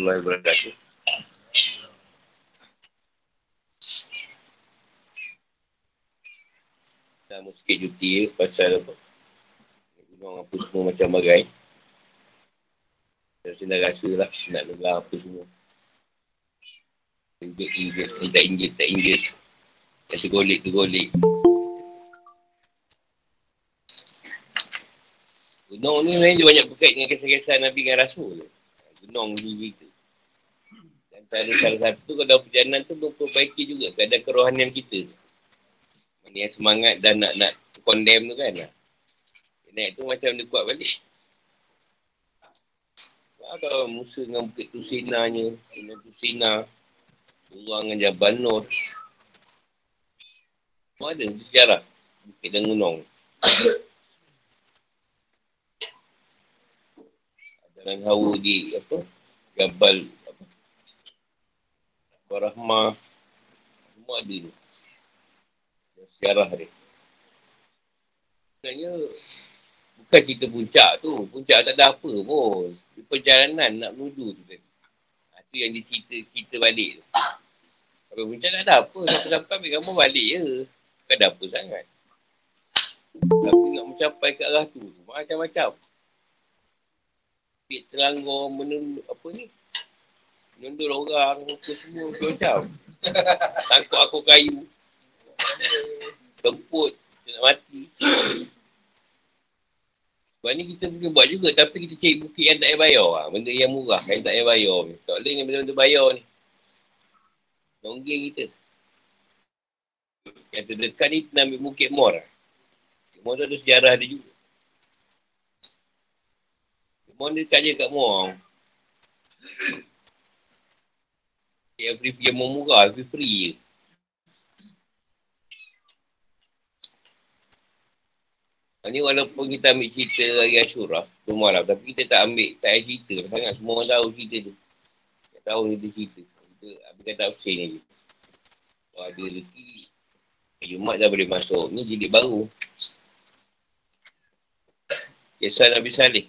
warahmatullahi wabarakatuh. Dah sikit cuti ya, pasal apa? Gunung apa semua macam bagai. Saya dah rasa lah nak dengar apa semua. Injit, injit, tak injit, tak injit. Kasi golik, golik. Gunung ni sebenarnya banyak berkait dengan kisah-kisah Nabi dan Rasul. Gunung ni gitu. Antara salah satu kalau perjalanan tu memperbaiki juga keadaan kerohanian kita. Mana yang semangat dan nak nak condemn tu kan. Naik tu macam dia kuat balik. Ada Musa dengan Bukit Tusinanya, dengan Tusina, Orang dengan Jabal Nur. Semua ada sejarah. Bukit dan Gunung. Jalan hawa di apa? Jabal? Warahmah. Semua ada tu. Sejarah dia. Sebenarnya bukan kita puncak tu. Puncak tak ada apa pun. Di perjalanan nak menuju tu tadi. Ha, tu yang dia cerita, cerita balik tu. Kalau puncak tak ada apa. Sampai-sampai ambil gambar balik je. Bukan ada apa sangat. Tapi nak mencapai ke arah tu. Macam-macam pit teranggur menunduk apa ni menunduk orang apa semua macam takut aku kayu. Kemput nak mati. Sebab ni kita mungkin buat juga tapi kita cari bukit yang tak payah bayar. Lah. benda yang murah yang tak payah bayar ni. Tak boleh dengan benda-benda bayar ni. Nonggeng kita. Yang terdekat ni kita ambil bukit mor. Bukit mor tu ada sejarah dia juga. Mohon dia kat je kat Muang. Yang free yang murah, free free je. Ini walaupun kita ambil cerita hari Ashura, tu malam, tapi kita tak ambil, tak ada cerita. Sangat semua orang tahu cerita tu. Tak tahu kita cerita. Kita ambil kata Hussein ni. Kalau ada lagi, Jumat dah boleh masuk. Ni jilid baru. Kisah Nabi Salih.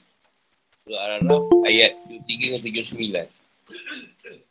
Surah Al-Araf ayat 73 dan 79.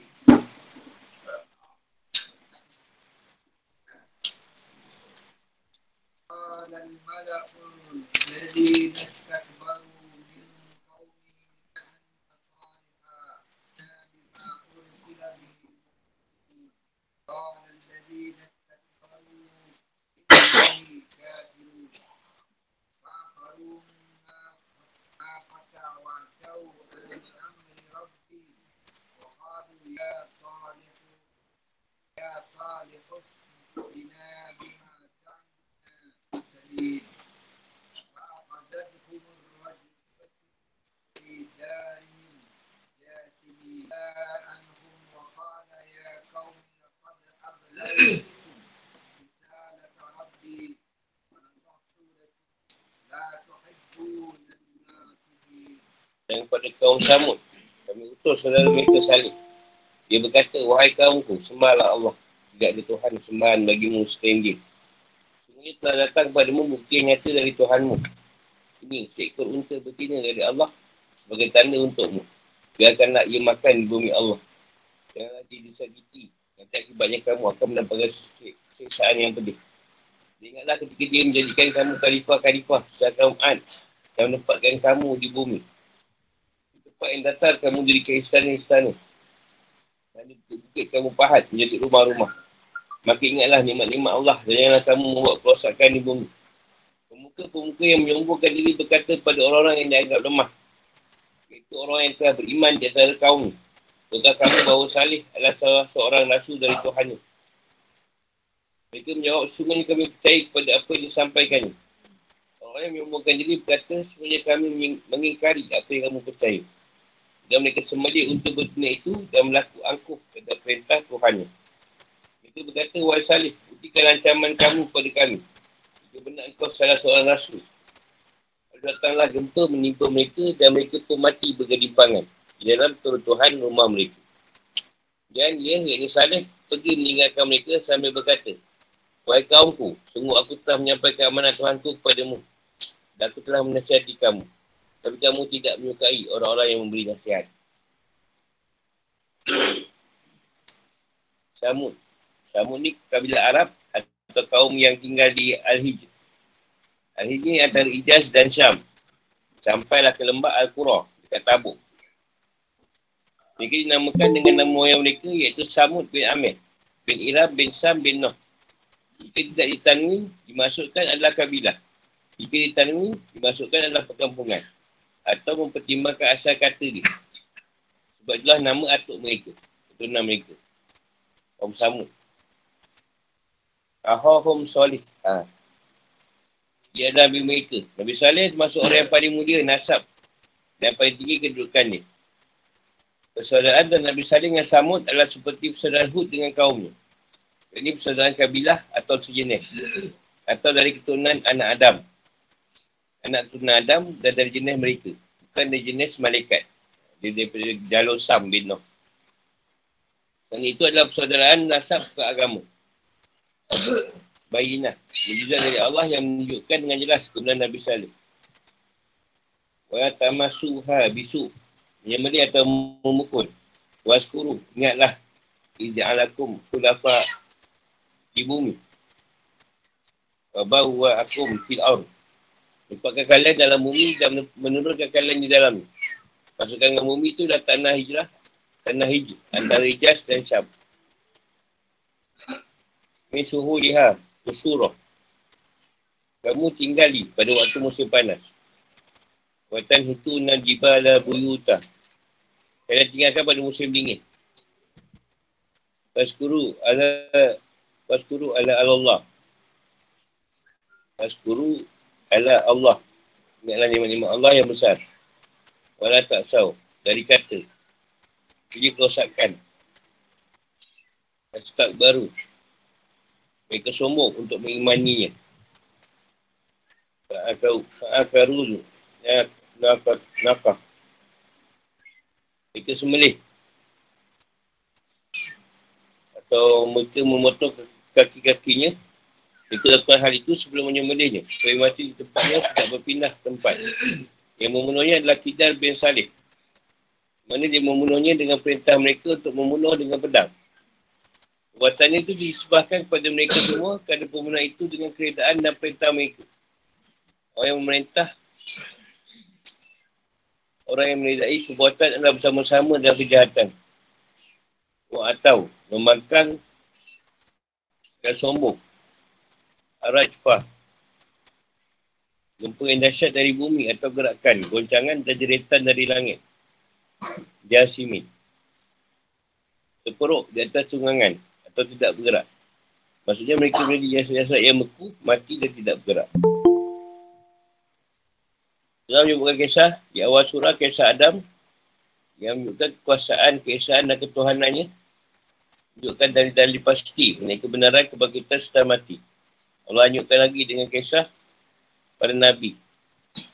قال الملأ الذين استكبروا من قومه أن صالحا بما أرسل به قال الذين استكبروا إني كافرون فآخرون ناقة وعتوا عن أمر ربي وقالوا يا صالح يا صالح بنا بما Dan kepada kaum Samud, kami utus saudara mereka salih. Dia berkata, wahai kaumku, sembahlah Allah. Tidak ada Tuhan sembahan bagimu dia. Semuanya telah datang kepadamu bukti yang nyata dari Tuhanmu. Ini seekor unta betina dari Allah sebagai tanda untukmu. Biarkanlah ia makan di bumi Allah. Janganlah dia disakiti. Nanti akibatnya kamu akan mendapatkan siksaan yang pedih. Ingatlah ketika dia menjadikan kamu khalifah-khalifah secara kaum Ad dan menempatkan kamu di bumi. Di tempat yang datar kamu dirikan istana-istana. Dan di bukit kamu pahat menjadi rumah-rumah. Maka ingatlah nikmat-nikmat Allah dan janganlah kamu membuat kerosakan di bumi. Pemuka-pemuka yang menyombongkan diri berkata pada orang-orang yang dianggap lemah. Iaitu orang yang telah beriman di antara kaum. Tentang kamu bahawa Salih adalah salah seorang rasul dari Tuhan. Mereka menjawab, sungguhnya kami percaya kepada apa yang disampaikan. Orang yang menyombongkan diri berkata, sungguhnya kami mengingkari apa yang kamu percaya. Dan mereka sembalik untuk berdunia itu dan melaku angkuh kepada perintah Tuhan. Mereka berkata, Wahai Salih, buktikan ancaman kamu kepada kami. Jika benar engkau salah seorang rasul. Datanglah gempa menimpa mereka dan mereka pun mati bergedimpangan di dalam Tuhan rumah mereka. Dan dia, yakni Salih, pergi meninggalkan mereka sambil berkata, Wahai kaumku, sungguh aku telah menyampaikan amanah Tuhanku kepadamu. Dan aku telah menasihati kamu. Tapi kamu tidak menyukai orang-orang yang memberi nasihat. Samud. Samud ni kabilah Arab atau kaum yang tinggal di Al-Hijr. Al-Hijr ni antara Ijaz dan Syam. Sampailah ke lembah Al-Qura dekat Tabuk. Mereka dinamakan dengan nama yang mereka iaitu Samud bin Amir. Bin Iram bin Sam bin Noh. Jika tidak ditanwi, dimasukkan adalah kabilah. Jika ditanwi, dimasukkan adalah perkampungan. Atau mempertimbangkan asal kata dia. Sebab itulah nama atuk mereka. Keturunan mereka. Kaum Samud. Ahahum Salih. Ha. Dia adalah Nabi mereka. Nabi Salih termasuk orang yang paling mulia, nasab. Dan paling tinggi kedudukan dia. Persaudaraan dan Nabi Salih dengan Samud adalah seperti persaudaraan Hud dengan kaumnya. Ini persaudaraan kabilah atau sejenis. Atau dari keturunan anak Adam. Anak keturunan Adam dan dari jenis mereka. Bukan dari jenis malaikat. Dia daripada jalur Sam bin Noh. Dan itu adalah persaudaraan nasab ke agama. Bayinah. Mujizat dari Allah yang menunjukkan dengan jelas kebenaran Nabi Salih. Wa tamasuha bisu. Menyembeli atau memukul. Waskuru. Ingatlah. Ija'alakum kulafa di bumi. Wa akum fil aur. Lepaskan kalian dalam bumi dan menurunkan kalian di dalam. Masukkan ke bumi itu dah tanah hijrah. Tanah hijrah. Antara Hijaz dan Syam. Min suhu liha. Usurah. Kamu tinggali pada waktu musim panas. Watan hitu najibala buyuta. Kalian tinggalkan pada musim dingin. Faskuru ala Faskuru ala Allah. Faskuru ala Allah. Ingatlah lima-lima Allah yang besar. Wala tak saw. Dari kata. Jadi kerosakan. Astak baru. Mereka sombong untuk mengimaninya. Fa'akaru tu. Ya, nakak. Mereka semelih. Atau mereka memotong kaki-kakinya Mereka lakukan hal itu sebelum menyembelihnya Supaya mati di tempatnya tidak berpindah tempat Yang membunuhnya adalah Kidar bin Salih Mana dia membunuhnya dengan perintah mereka untuk membunuh dengan pedang Buatannya itu disebahkan kepada mereka semua kerana pembunuhan itu dengan keredaan dan perintah mereka. Orang yang memerintah orang yang meredai perbuatan adalah bersama-sama dalam kejahatan. Atau memakan dan sombong. Arajfah. Gempa yang dahsyat dari bumi atau gerakan, goncangan dan jeritan dari langit. Jasimin. Terperuk di atas tunggangan atau tidak bergerak. Maksudnya mereka berada di jasad-jasad yang beku, mati dan tidak bergerak. Dalam menyebutkan kisah, di awal surah kisah Adam, yang menunjukkan kekuasaan, keesaan dan ketuhanannya, tunjukkan dalil-dalil pasti mengenai kebenaran kebangkitan setelah mati. Allah tunjukkan lagi dengan kisah pada Nabi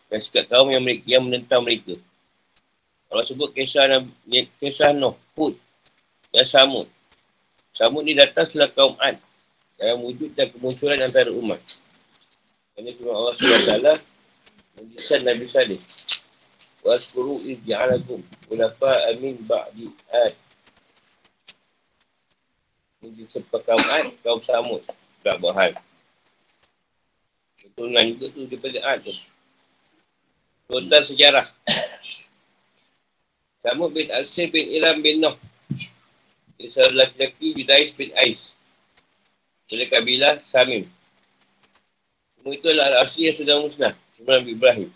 dan sikap kaum yang, mereka, yang menentang mereka. Allah sebut kisah, kisah Nuh, Hud dan Samud. Samud ni datang setelah kaum Ad dalam wujud dan kemunculan antara umat. Ini cuma Allah SWT menjisan Nabi Salih. Waskuru izja'alakum ulapa amin ba'di ad ini kaum Ad, kaum Samud. Tak buat hal. Keturunan juga tu daripada Ad tu. Total sejarah. Samud bin Asir bin Iram bin Noh. Dia seorang lelaki Yudais bin Ais. Dari kabilah Samim. Semua itu adalah asli yang sudah musnah. Sebelum Nabi Ibrahim.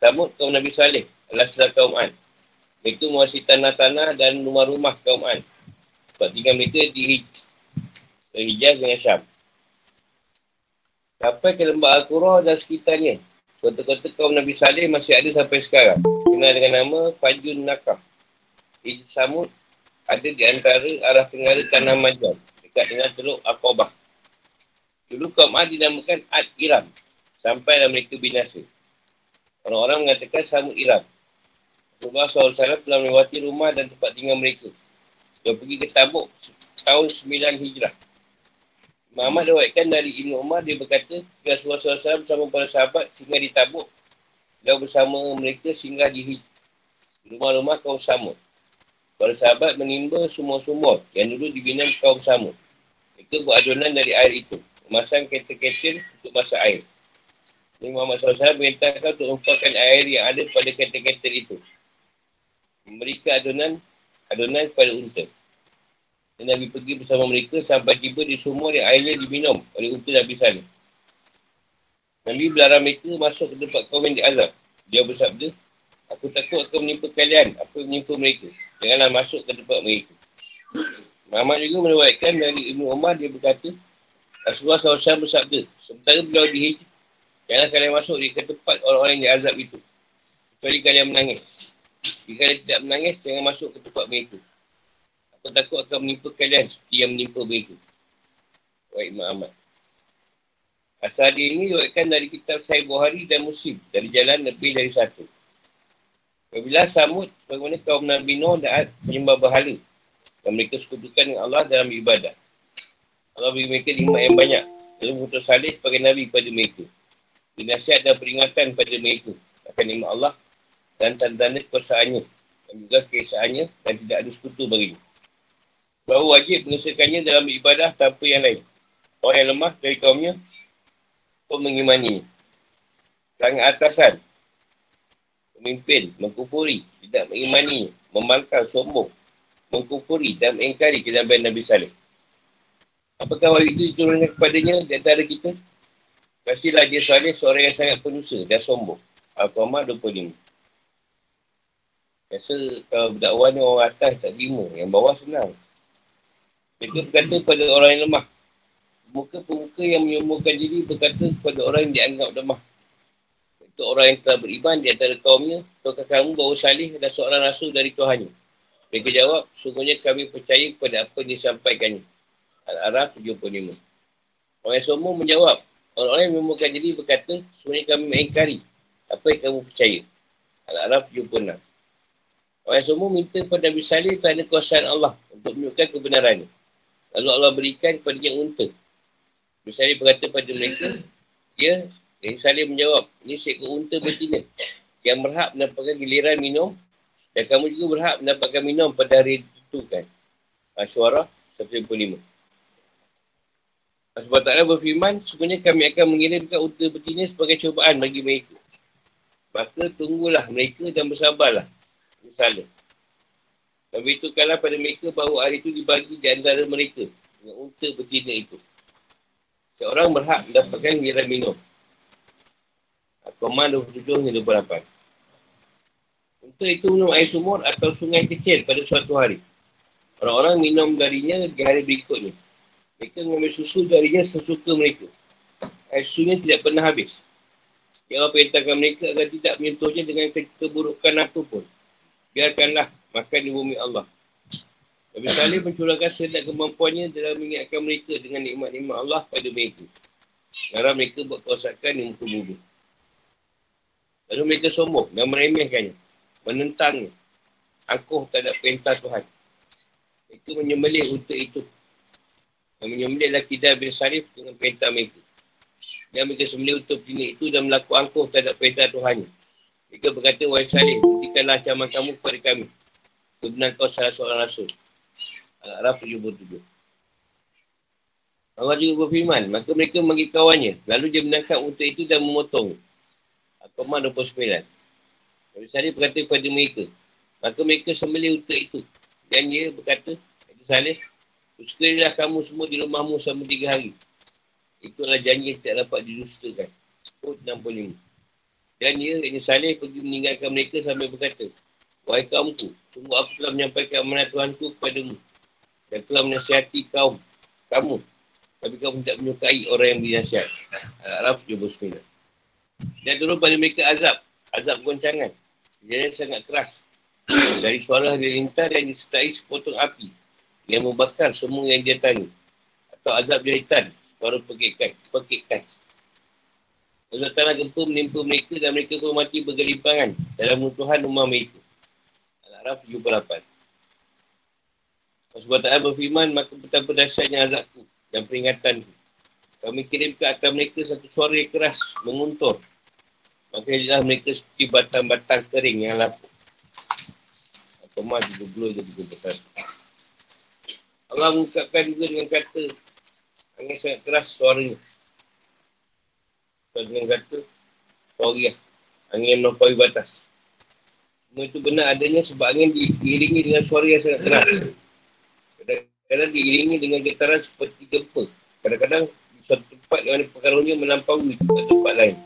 Samud kaum Nabi Saleh setelah kaum Ad. Mereka menguasai tanah-tanah dan rumah-rumah kaum Ad. Sebab tinggal mereka di Hijaz dengan Syam. Sampai ke lembah Al-Qurah dan sekitarnya. Kota-kota kaum Nabi Saleh masih ada sampai sekarang. Kenal dengan nama Fajun Nakam. Ijaz Samud ada di antara arah tenggara tanah Majan. dekat dengan Teluk Akobah. Dulu kaum Ad dinamakan Ad Iram. Sampai mereka binasa. Orang-orang mengatakan Samud Iram. Rasulullah SAW telah melewati rumah dan tempat tinggal mereka. Dia pergi ke Tabuk tahun 9 Hijrah. Muhammad dawaikan dari Ibn Umar, dia berkata, Rasulullah SAW bersama para sahabat singgah di Tabuk. Dan bersama mereka singgah di rumah-rumah kaum Samud. Para sahabat menimba sumur-sumur yang dulu dibina kaum sama. Mereka buat adunan dari air itu. Memasang kereta-kereta untuk masak air. Nabi Muhammad SAW berintahkan untuk menumpahkan air yang ada pada kereta-kereta itu. Memberikan adunan adunan kepada unta. Dan Nabi pergi bersama mereka sampai tiba di sumur yang airnya diminum oleh unta Nabi Salih. Nabi berlarang mereka masuk ke tempat kaum yang diazab. Dia bersabda, Aku takut akan menimpa kalian yang menimpa mereka. Janganlah masuk ke tempat mereka. Muhammad juga menewaitkan dari Ibn Umar dia berkata Rasulullah SAW bersabda sementara beliau dihijab janganlah kalian masuk di ke tempat orang-orang yang diazab itu. Kecuali kalian menangis. Jika kalian tidak menangis jangan masuk ke tempat mereka. Aku takut akan menimpa kalian seperti yang menimpa mereka. Baik Muhammad Asal ini diwakilkan dari kitab Sahih Buhari dan Muslim dari jalan lebih dari satu. Apabila Samud, bagaimana kaum Nabi Nuh dan menyembah berhala. Dan mereka sekutukan dengan Allah dalam ibadah. Allah beri mereka lima yang banyak. Lalu mutus salih sebagai Nabi kepada mereka. Dinasihat dan peringatan kepada mereka. Akan nikmat Allah dan tanda-tanda kekuasaannya. Dan juga keesaannya dan tidak ada sekutu baginya. Bahawa wajib mengesahkannya dalam ibadah tanpa yang lain. Orang yang lemah dari kaumnya pun mengimani. Sangat atasan pemimpin mengkupuri, tidak mengimani, memangkal, sombong, mengkupuri dan mengingkari kenabian Nabi Saleh. Apakah wahyu itu diturunkan kepadanya di antara kita? Pastilah dia Saleh seorang yang sangat penusa dan sombong. Al-Qamah 25. Biasa kalau berdakwah ni orang atas tak terima. Yang bawah senang. Mereka berkata kepada orang yang lemah. Muka-pemuka yang menyombongkan diri berkata kepada orang yang dianggap lemah untuk orang yang telah beriman di antara kaumnya, tahukah kamu bahawa Salih adalah seorang rasul dari Tuhannya? Mereka jawab, sungguhnya kami percaya kepada apa yang disampaikannya. Al-Araf 75. Orang yang sombong menjawab, orang-orang yang memukakan diri berkata, sungguhnya kami mengingkari apa yang kamu percaya. Al-Araf 76. Orang yang sombong minta kepada Nabi Salih kerana kuasaan Allah untuk menunjukkan kebenarannya. Lalu Allah berikan kepada dia unta. Nabi Salih berkata kepada mereka, dia Nabi Salih menjawab, ini seekor unta betina yang berhak mendapatkan giliran minum dan kamu juga berhak mendapatkan minum pada hari itu kan. Asyuarah 155. Sebab taklah berfirman, sebenarnya kami akan mengirimkan unta betina sebagai cobaan bagi mereka. Maka tunggulah mereka dan bersabarlah. Misalnya. Dan beritahukanlah pada mereka bahawa hari itu dibagi di antara mereka dengan unta betina itu. Seorang berhak mendapatkan giliran minum. Koma 27 hingga 28. Untuk itu minum air sumur atau sungai kecil pada suatu hari. Orang-orang minum darinya di hari berikutnya. Mereka mengambil susu darinya sesuka mereka. Air susunya tidak pernah habis. Ya Allah perintahkan mereka agar tidak menyentuhnya dengan keburukan apapun. Biarkanlah makan di bumi Allah. Nabi Salih mencurahkan sedak kemampuannya dalam mengingatkan mereka dengan nikmat-nikmat Allah pada mereka. Karena mereka buat kerosakan di muka bumi. Lalu mereka sombong dan meremehkannya. Menentangnya. Angkuh tak ada perintah Tuhan. Mereka menyembelih untuk itu. Dan menyembelih laki dan bin Sarif dengan perintah mereka. Dan mereka sembelih untuk bini itu dan melakukan angkuh tak ada perintah Tuhan. Mereka berkata, Wahai Salih, berikanlah ancaman kamu kepada kami. Kebenaran kau salah seorang rasul. Al-Araf 77. Allah juga berfirman, maka mereka memanggil kawannya. Lalu dia menangkap untuk itu dan memotong. Al-Qamah 29. Nabi Salih berkata kepada mereka. Maka mereka sembelih untuk itu. Dan dia berkata, Nabi Salih, Sekalilah kamu semua di rumahmu selama tiga hari. Itulah janji yang tidak dapat didustakan. Hud 65. Dan dia, Nabi Salih pergi meninggalkan mereka sambil berkata, Wahai kaumku, sungguh aku telah menyampaikan amanat Tuhanku kepadamu. Dan telah menasihati kaum, kamu. Tapi kamu tidak menyukai orang yang dinasihat. Al-Araf 79. Dan turun pada mereka azab. Azab goncangan. Dia sangat keras. Dari suara halilintar yang disertai sepotong api. Yang membakar semua yang dia tanya. atau azab jahitan. Baru pekikkan. Pekikkan. Allah Ta'ala gempa menimpa mereka dan mereka pun mati bergelimpangan dalam runtuhan rumah mereka. Al-Araf 78. Sebab Ta'ala berfirman, maka betapa dahsyatnya azabku dan peringatanku. Kami kirim ke atas mereka satu suara yang keras, menguntur. Maka jadilah mereka seperti batang-batang kering yang lapuk. Atau juga blur jadi kebetulan. Allah mengungkapkan juga dengan kata, angin sangat keras suaranya. Kalau dengan kata, lah. Angin yang melampaui batas. Semua itu benar adanya sebab angin di, diiringi dengan suara yang sangat keras. Kadang-kadang diiringi dengan getaran seperti gempa. Kadang-kadang di suatu tempat yang mana pengaruhnya melampaui ke tempat lain.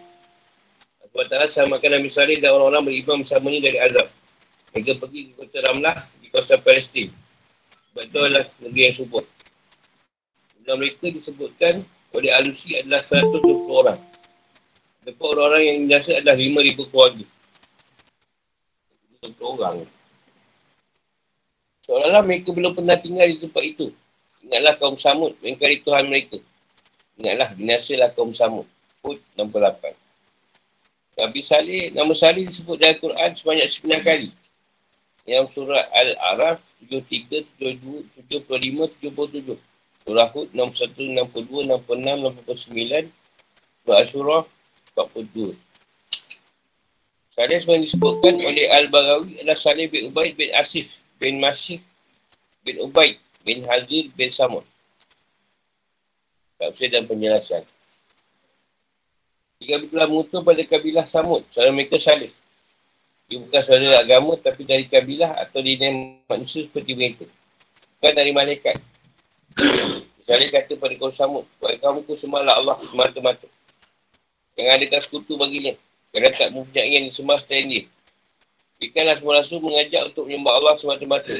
Allah Ta'ala samakan Nabi Salih dan orang-orang beriman bersamanya dari azab. Mereka pergi ke kota Ramlah di kawasan Palestin. Sebab itu adalah negeri yang subur. Dalam mereka disebutkan oleh Alusi adalah 120 orang. Lepas orang-orang yang biasa adalah 5,000 keluarga. Satu orang. Seolah-olah mereka belum pernah tinggal di tempat itu. Ingatlah kaum Samud, mengkari Tuhan mereka. Ingatlah, binasalah kaum Samud. Hud 68. Nabi Salih, nama Salih disebut dalam Quran sebanyak 9 kali. Yang surah Al-Araf 73, 72, 75, 77. Surah Hud 61, 62, 66, 69. Surah Asyurah 42. Salih sebenarnya disebutkan oleh Al-Barawi adalah Salih bin Ubaid bin Asif bin Masih bin Ubaid bin Hazir bin Samud. Tafsir dan penjelasan. Jika telah mengutuk pada kabilah Samud, saudara mereka Salih. Dia bukan saudara agama tapi dari kabilah atau di manusia seperti mereka. Bukan dari malaikat. Salih kata pada kaum Samud, Wahai kamu ku sembahlah Allah semata-mata. Yang ada sekutu baginya. Kerana tak mempunyai yang disembah selain dia. Ikanlah semua rasul mengajak untuk menyembah Allah semata-mata.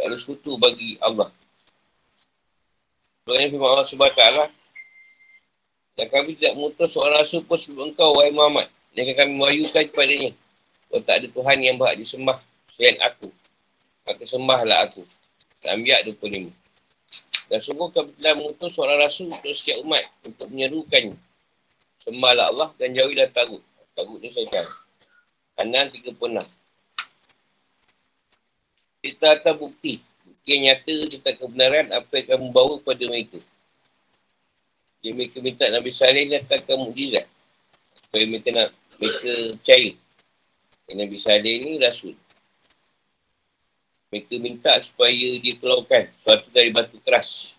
Tak ada sekutu bagi Allah. Soalnya firman Allah SWT. Dan kami tidak mengutus seorang rasul pun sebelum engkau, wahai Muhammad. Dan kami mewahyukan kepadanya. Kalau tak ada Tuhan yang berhak disembah selain aku. Maka sembahlah aku. Al-Anbiya 25. Dan sungguh kami telah mengutus seorang rasul untuk setiap umat. Untuk menyerukannya. Sembahlah Allah dan jauhilah tagut. Tagut ni syaitan. Kanan 36. Kita akan bukti. Bukti yang nyata tentang kebenaran apa yang kamu bawa kepada mereka. Dia mereka minta Nabi Saleh datangkan mukjizat. Supaya mereka nak mereka percaya. Yang Nabi Saleh ni rasul. Mereka minta supaya dia keluarkan sesuatu dari batu keras.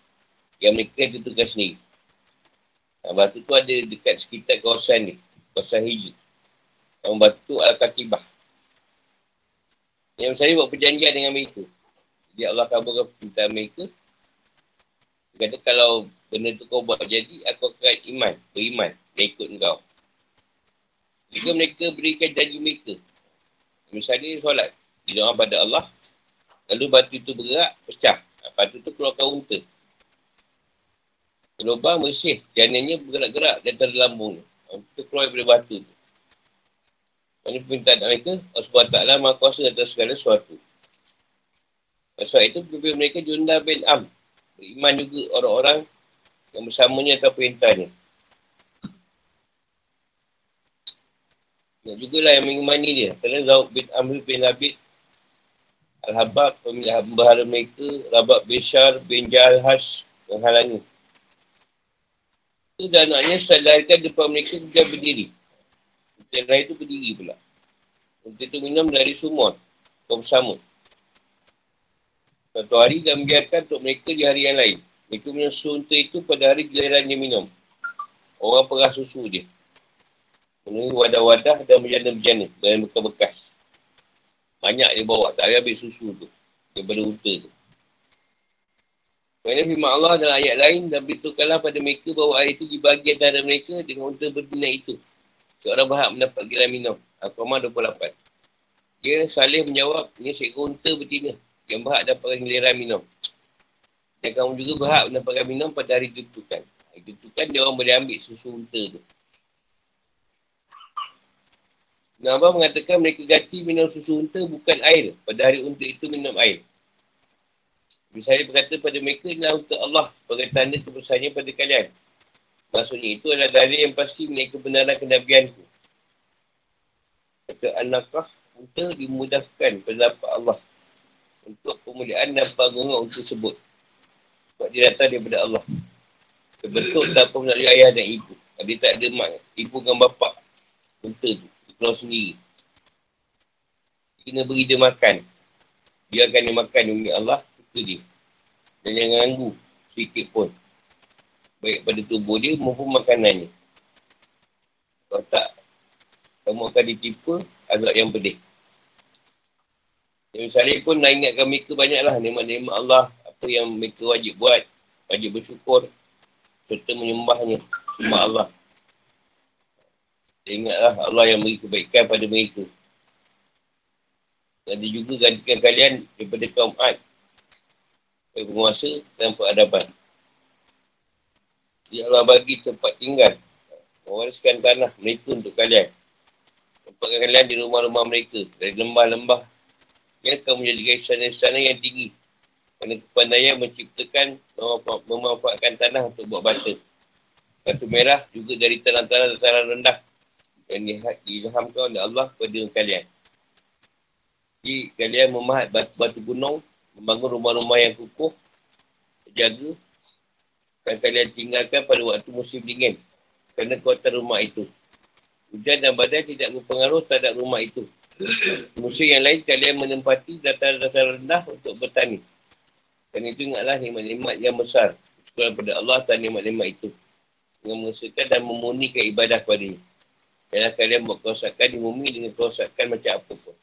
Yang mereka tentukan sendiri. Nah, batu tu ada dekat sekitar kawasan ni. Kawasan hijau. Yang batu tu Al-Katibah. Yang saya buat perjanjian dengan mereka. Jadi Allah kabulkan permintaan mereka. Dia kata kalau benda tu kau buat jadi, aku akan iman. Beriman. Dan ikut kau. Jika mereka berikan janji mereka. Misalnya solat. Orang pada Allah. Lalu batu itu bergerak, pecah. Batu tu keluarkan unta. Lubang bersih. Jananya bergerak-gerak dan terlambung. Itu keluar daripada batu tu. Ini permintaan mereka. Allah SWT maha kuasa atas segala sesuatu. Sebab itu mereka Junda bin Am. Beriman juga orang-orang yang bersamanya atau perintahnya. Dan jugalah yang mengimani dia. Kerana Zawud bin Amr bin Labid Al-Habab, pemilik hamba mereka, Rabab bin Syar bin Jalhas menghalangi. Itu dan anaknya setelah dilahirkan depan mereka dia berdiri. Dan lain itu berdiri pula. Untuk itu minum dari sumur. Kaum samud. Satu hari dia membiarkan untuk mereka di hari yang lain. Mereka minum susu unta itu pada hari giliran dia minum. Orang perah susu dia. Menemui wadah-wadah dan berjana-berjana. Dan bekas-bekas. Banyak dia bawa. Tak habis susu tu. Daripada unta tu. Kerana firman Allah dalam ayat lain dan beritahukanlah pada mereka bahawa air itu dibagi antara mereka dengan unta berbina itu. Seorang berhak mendapat giliran minum. Al-Qamah 28. Dia salih menjawab, ini seekor unta betina yang berhak dapat giliran minum. Dan kamu juga berhak mendapatkan minum pada hari ditentukan. Hari ditentukan dia orang boleh ambil susu unta tu. Nabi mengatakan mereka ganti minum susu unta bukan air. Pada hari unta itu minum air. Misalnya berkata pada mereka adalah untuk Allah sebagai tanda kebesarannya pada kalian. Maksudnya itu adalah dari yang pasti mereka kebenaran kenabianku. Kata anakah untuk dimudahkan pendapat Allah untuk pemuliaan dan bangunan untuk sebut. Sebab dia datang daripada Allah. Terbentuk tanpa melalui ayah dan ibu. Dia tak ada mak, ibu dengan bapa. Unta tu. Dia keluar sendiri. Kena beri dia makan. Dia akan dia makan demi Allah. Itu dia. Dan jangan ganggu sedikit pun. Baik pada tubuh dia maupun makanannya. Kalau tak, kamu akan ditipu azab yang pedih. Yang misalnya pun nak ingatkan mereka banyaklah nikmat-nikmat Allah. Apa yang mereka wajib buat. Wajib bersyukur. Serta menyembahnya. Cuma Allah. Ingatlah Allah yang beri kebaikan pada mereka. Dan dia juga gantikan kalian daripada kaum Ad. Sebagai penguasa dan peradaban. Dia Allah bagi tempat tinggal. Mewariskan tanah mereka untuk kalian. Tempatkan kalian di rumah-rumah mereka. Dari lembah-lembah. Yang akan menjadikan istana-istana yang tinggi. Kerana kepandaian menciptakan, memanfaatkan tanah untuk buat bata. Batu merah juga dari tanah-tanah tanah rendah. Yang diilhamkan oleh Allah kepada kalian. Jadi kalian memahat batu-batu gunung, membangun rumah-rumah yang kukuh, terjaga, dan kalian tinggalkan pada waktu musim dingin kerana kuatan rumah itu. Hujan dan badai tidak berpengaruh terhadap rumah itu. Musim yang lain kalian menempati dataran-dataran rendah untuk bertani. Dan itu ingatlah nikmat-nikmat yang besar. Sekolah pada Allah dan nikmat-nikmat itu. Dengan mengesahkan dan memunikan ibadah kepada ini. Kalian buat kerosakan di bumi dengan kerosakan macam apa pun.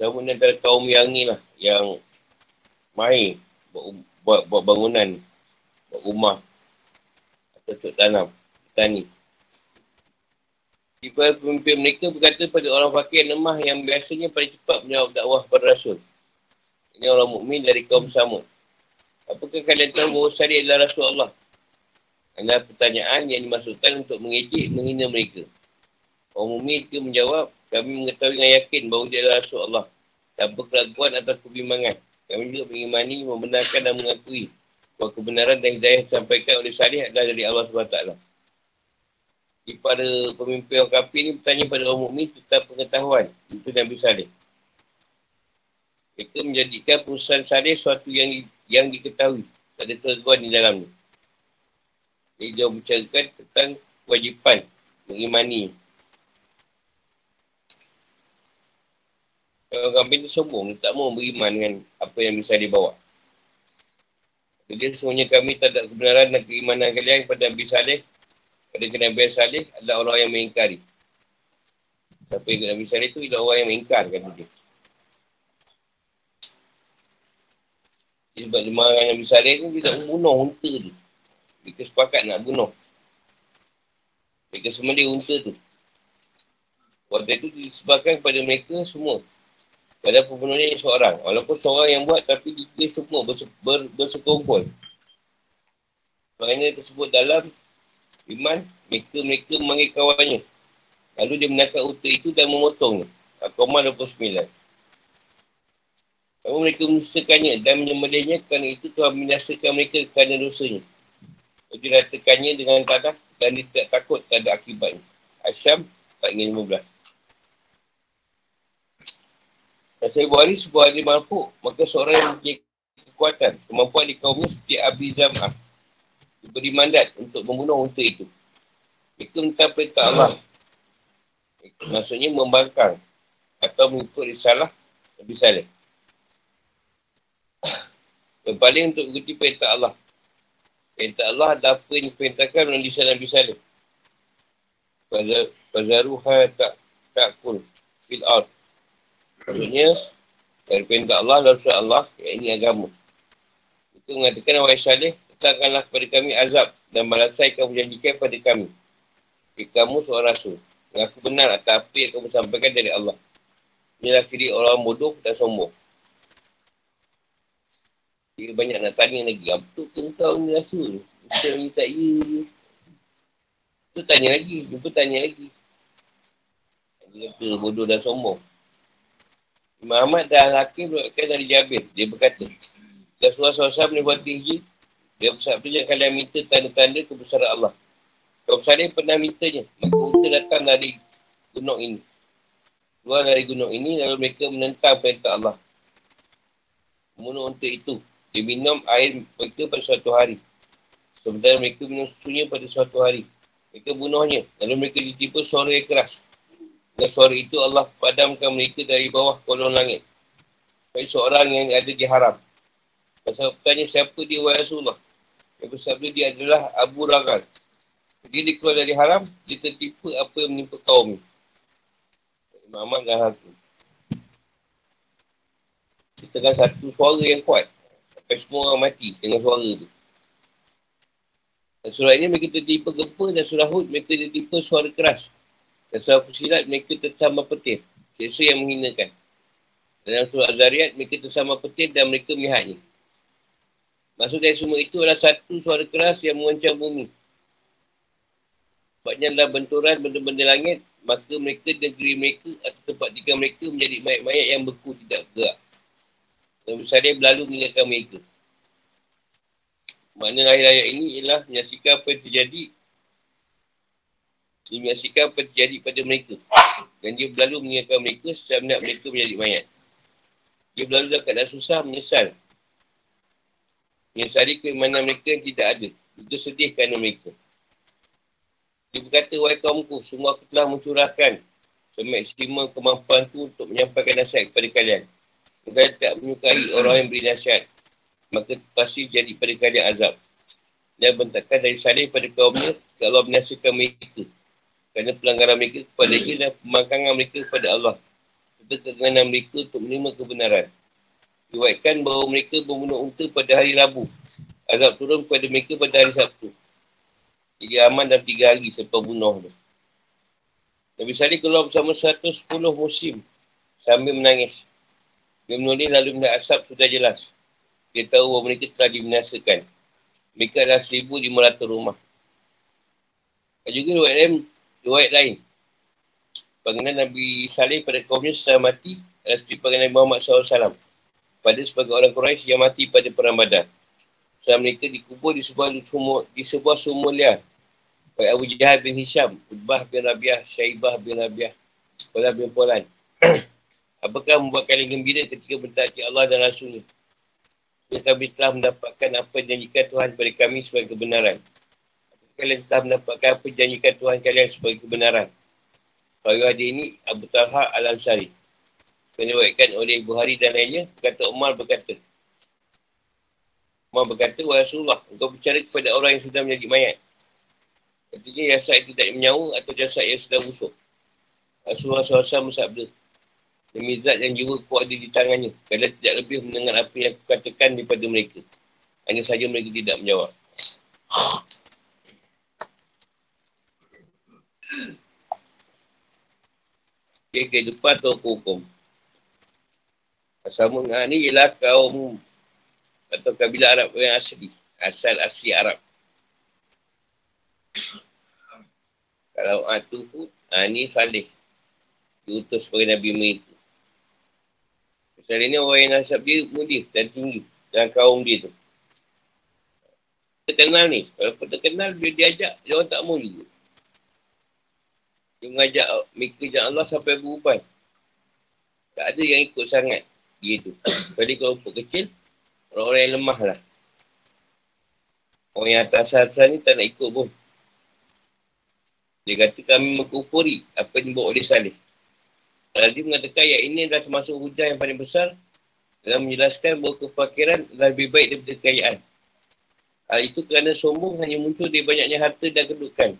Kamu ni antara kaum yang ni lah. Yang main buat, buat, buat bangunan. Buat rumah. Atau untuk tanam. Tani. Tiba pemimpin mereka berkata pada orang fakir lemah yang biasanya paling cepat menjawab dakwah pada Rasul. Ini orang mukmin dari kaum sama. Apakah kalian tahu bahawa saya adalah Rasul Allah? Adalah pertanyaan yang dimasukkan untuk mengejek, menghina mereka. Orang mukmin itu menjawab, kami mengetahui dengan yakin bahawa dia adalah Rasulullah. Tanpa keraguan atau kebimbangan. Kami juga mengimani, membenarkan dan mengakui bahawa kebenaran dan hidayah disampaikan oleh Salih adalah dari Allah SWT. Jadi pada pemimpin orang kafir ini bertanya pada orang mukmin tentang pengetahuan. Itu Nabi Salih. Mereka menjadikan perusahaan Salih suatu yang yang diketahui. Tak ada keraguan di dalamnya. Jadi dia membicarakan tentang kewajipan mengimani Orang kambing tu sombong, tak mau beriman dengan apa yang bisa dibawa. Jadi semuanya kami tak ada kebenaran dan keimanan kalian kepada Nabi Saleh, pada Nabi Saleh adalah orang yang mengingkari. Tapi Nabi Saleh itu adalah orang yang mengingkar kata dia. Sebab dia marah Nabi Saleh ni, dia tak membunuh unta tu. Dia sepakat nak bunuh. Mereka semua dia unta tu. Waktu itu disebabkan kepada mereka semua. Pada pembunuhnya seorang. Walaupun seorang yang buat tapi dia semua ber- bersekongkol. Sebagainya tersebut dalam iman, mereka-mereka memanggil kawannya. Lalu dia menangkap unta itu dan memotongnya. Al-Qamar 29. Lalu mereka menyusahkannya dan menyembelihnya kerana itu Tuhan binasakan mereka kerana dosanya. Lalu diratakannya dengan tanah dan dia tidak takut terhadap akibatnya. Asyam 415. Dan saya buat sebuah hari mampu, maka seorang yang mempunyai kekuatan, kemampuan di kaumnya seperti Abi Zam'ah. Diberi mandat untuk membunuh unta itu. Itu minta perintah Allah. Maksudnya membangkang atau mengikut risalah Nabi Saleh. Yang paling untuk mengikuti perintah Allah. Perintah Allah ada apa yang diperintahkan oleh lisan Nabi Saleh. Fazaruha tak takul fil ard. Maksudnya, dari perintah Allah dan surat Allah, yang ini agama. Itu mengatakan Wahai Saleh, letakkanlah kepada kami azab dan balasan yang kamu janjikan kepada kami. Jika kamu seorang rasul. Mengaku benar atas apa yang kamu sampaikan dari Allah. Inilah kiri orang bodoh dan sombong. Dia banyak nak tanya lagi. Apa tu kau ni rasul? Kita ni tak ya. Tu tanya lagi. Jumpa tanya lagi. Dia kata bodoh dan sombong. Imam Ahmad dan Al-Hakim berkata dari Jabir. Dia berkata, Rasulullah SAW ni buat tinggi. Dia bersabda jangan kalian minta tanda-tanda kebesaran Allah. Kalau saya pernah mintanya. Maka unta datang dari gunung ini. Keluar dari gunung ini lalu mereka menentang perintah Allah. Membunuh unta itu. Dia minum air mereka pada suatu hari. Sebenarnya mereka minum susunya pada suatu hari. Mereka bunuhnya. Lalu mereka ditipu suara yang keras. Dengan suara itu Allah padamkan mereka dari bawah kolong langit. Bagi seorang yang ada di haram. Pasal bertanya siapa dia wahai Rasulullah. Yang bersabda dia adalah Abu Ragal. Dia, dia keluar dari haram, dia tertipu apa yang menimpa kaum ni. Imam Ahmad dan Hakim. Kita kan satu suara yang kuat. Sampai semua orang mati dengan suara tu. Dan surah ini mereka tertipu gempa dan surah Hud mereka tertipu suara keras. Dan surah Fusilat mereka tersama petir. Seksa yang menghinakan. Dan dalam surah Azariat mereka tersama petir dan mereka melihatnya. Maksud dari semua itu adalah satu suara keras yang mengancam bumi. Sebabnya dalam benturan benda-benda langit, maka mereka negeri mereka atau tempat tinggal mereka menjadi mayat-mayat yang beku tidak bergerak. Dan misalnya berlalu meninggalkan mereka. Makna lahir ayat ini ialah menyaksikan apa yang terjadi menyaksikan apa yang terjadi pada mereka. Dan dia berlalu meninggalkan mereka setelah mereka menjadi mayat. Dia berlalu dalam keadaan susah menyesal Menyesali keimanan mereka yang tidak ada. Juga sedih kerana mereka. Dia berkata, wahai kaumku, semua aku telah mencurahkan semaksimal kemampuanku untuk menyampaikan nasihat kepada kalian. Kalian tak menyukai orang yang beri nasihat. Maka pasti jadi pada kalian azab. Dan bentakkan dari salih pada kaumnya, kalau menasihatkan mereka. Kerana pelanggaran mereka kepada dia dan pemangkangan mereka kepada Allah. Serta keinginan mereka untuk menerima kebenaran. Diwaikan bahawa mereka membunuh unta pada hari Rabu. Azab turun kepada mereka pada hari Sabtu. Jadi aman dalam tiga hari selepas bunuh tu. Nabi Salih keluar bersama 110 musim sambil menangis. Dia menulis lalu melihat asap sudah jelas. Dia tahu bahawa mereka telah dibinasakan. Mereka adalah 1,500 rumah. Dan juga riwayat lain, riwayat lain. Panggilan Nabi Salih pada kaumnya setelah mati adalah seperti panggilan Nabi Muhammad SAW pada sebagai orang Quraisy yang mati pada perang Badar. Setelah mereka dikubur di sebuah sumur, di sebuah sumur liar. Baik Abu Jahal bin Hisham, Ubah bin Rabiah, Syaibah bin Rabiah, Polan bin Polan. Apakah membuat kalian gembira ketika bertakji Allah dan Rasulnya? Jika kami telah mendapatkan apa yang janjikan Tuhan kepada kami sebagai kebenaran. Kalian telah mendapatkan apa yang janjikan Tuhan kalian sebagai kebenaran? Pada hari ini, Abu Talha Al-Ansari diriwayatkan oleh Buhari dan lainnya kata Umar berkata Umar berkata Wahai Rasulullah engkau bicara kepada orang yang sudah menjadi mayat Artinya jasad itu tidak menyawa atau jasad yang sudah busuk Rasulullah SAW bersabda Demi zat yang jiwa kuat ada di tangannya Kadang tidak lebih mendengar apa yang aku katakan daripada mereka Hanya saja mereka tidak menjawab Okay, kehidupan atau hukum. Sama dengan ni ialah kaum atau kabilah Arab yang asli. Asal asli Arab. Kalau Atu pun, ha, ni Salih. Diutus sebagai Nabi mereka. Misalnya ni orang yang nasab dia mulia dan tinggi dalam kaum dia tu. Terkenal ni. Kalau terkenal, dia diajak, dia orang tak juga. Dia mengajak mereka Allah sampai berubah. Tak ada yang ikut sangat dia tu. Jadi kelompok kecil, orang-orang yang lemah lah. Orang yang atas-atas ni tak nak ikut pun. Dia kata kami mengkupuri apa yang dibawa oleh Salih. Kalau dia mengatakan ayat ini adalah termasuk hujah yang paling besar dalam menjelaskan bahawa kefakiran adalah lebih baik daripada kekayaan. Hal itu kerana sombong hanya muncul dari banyaknya harta dan kedudukan.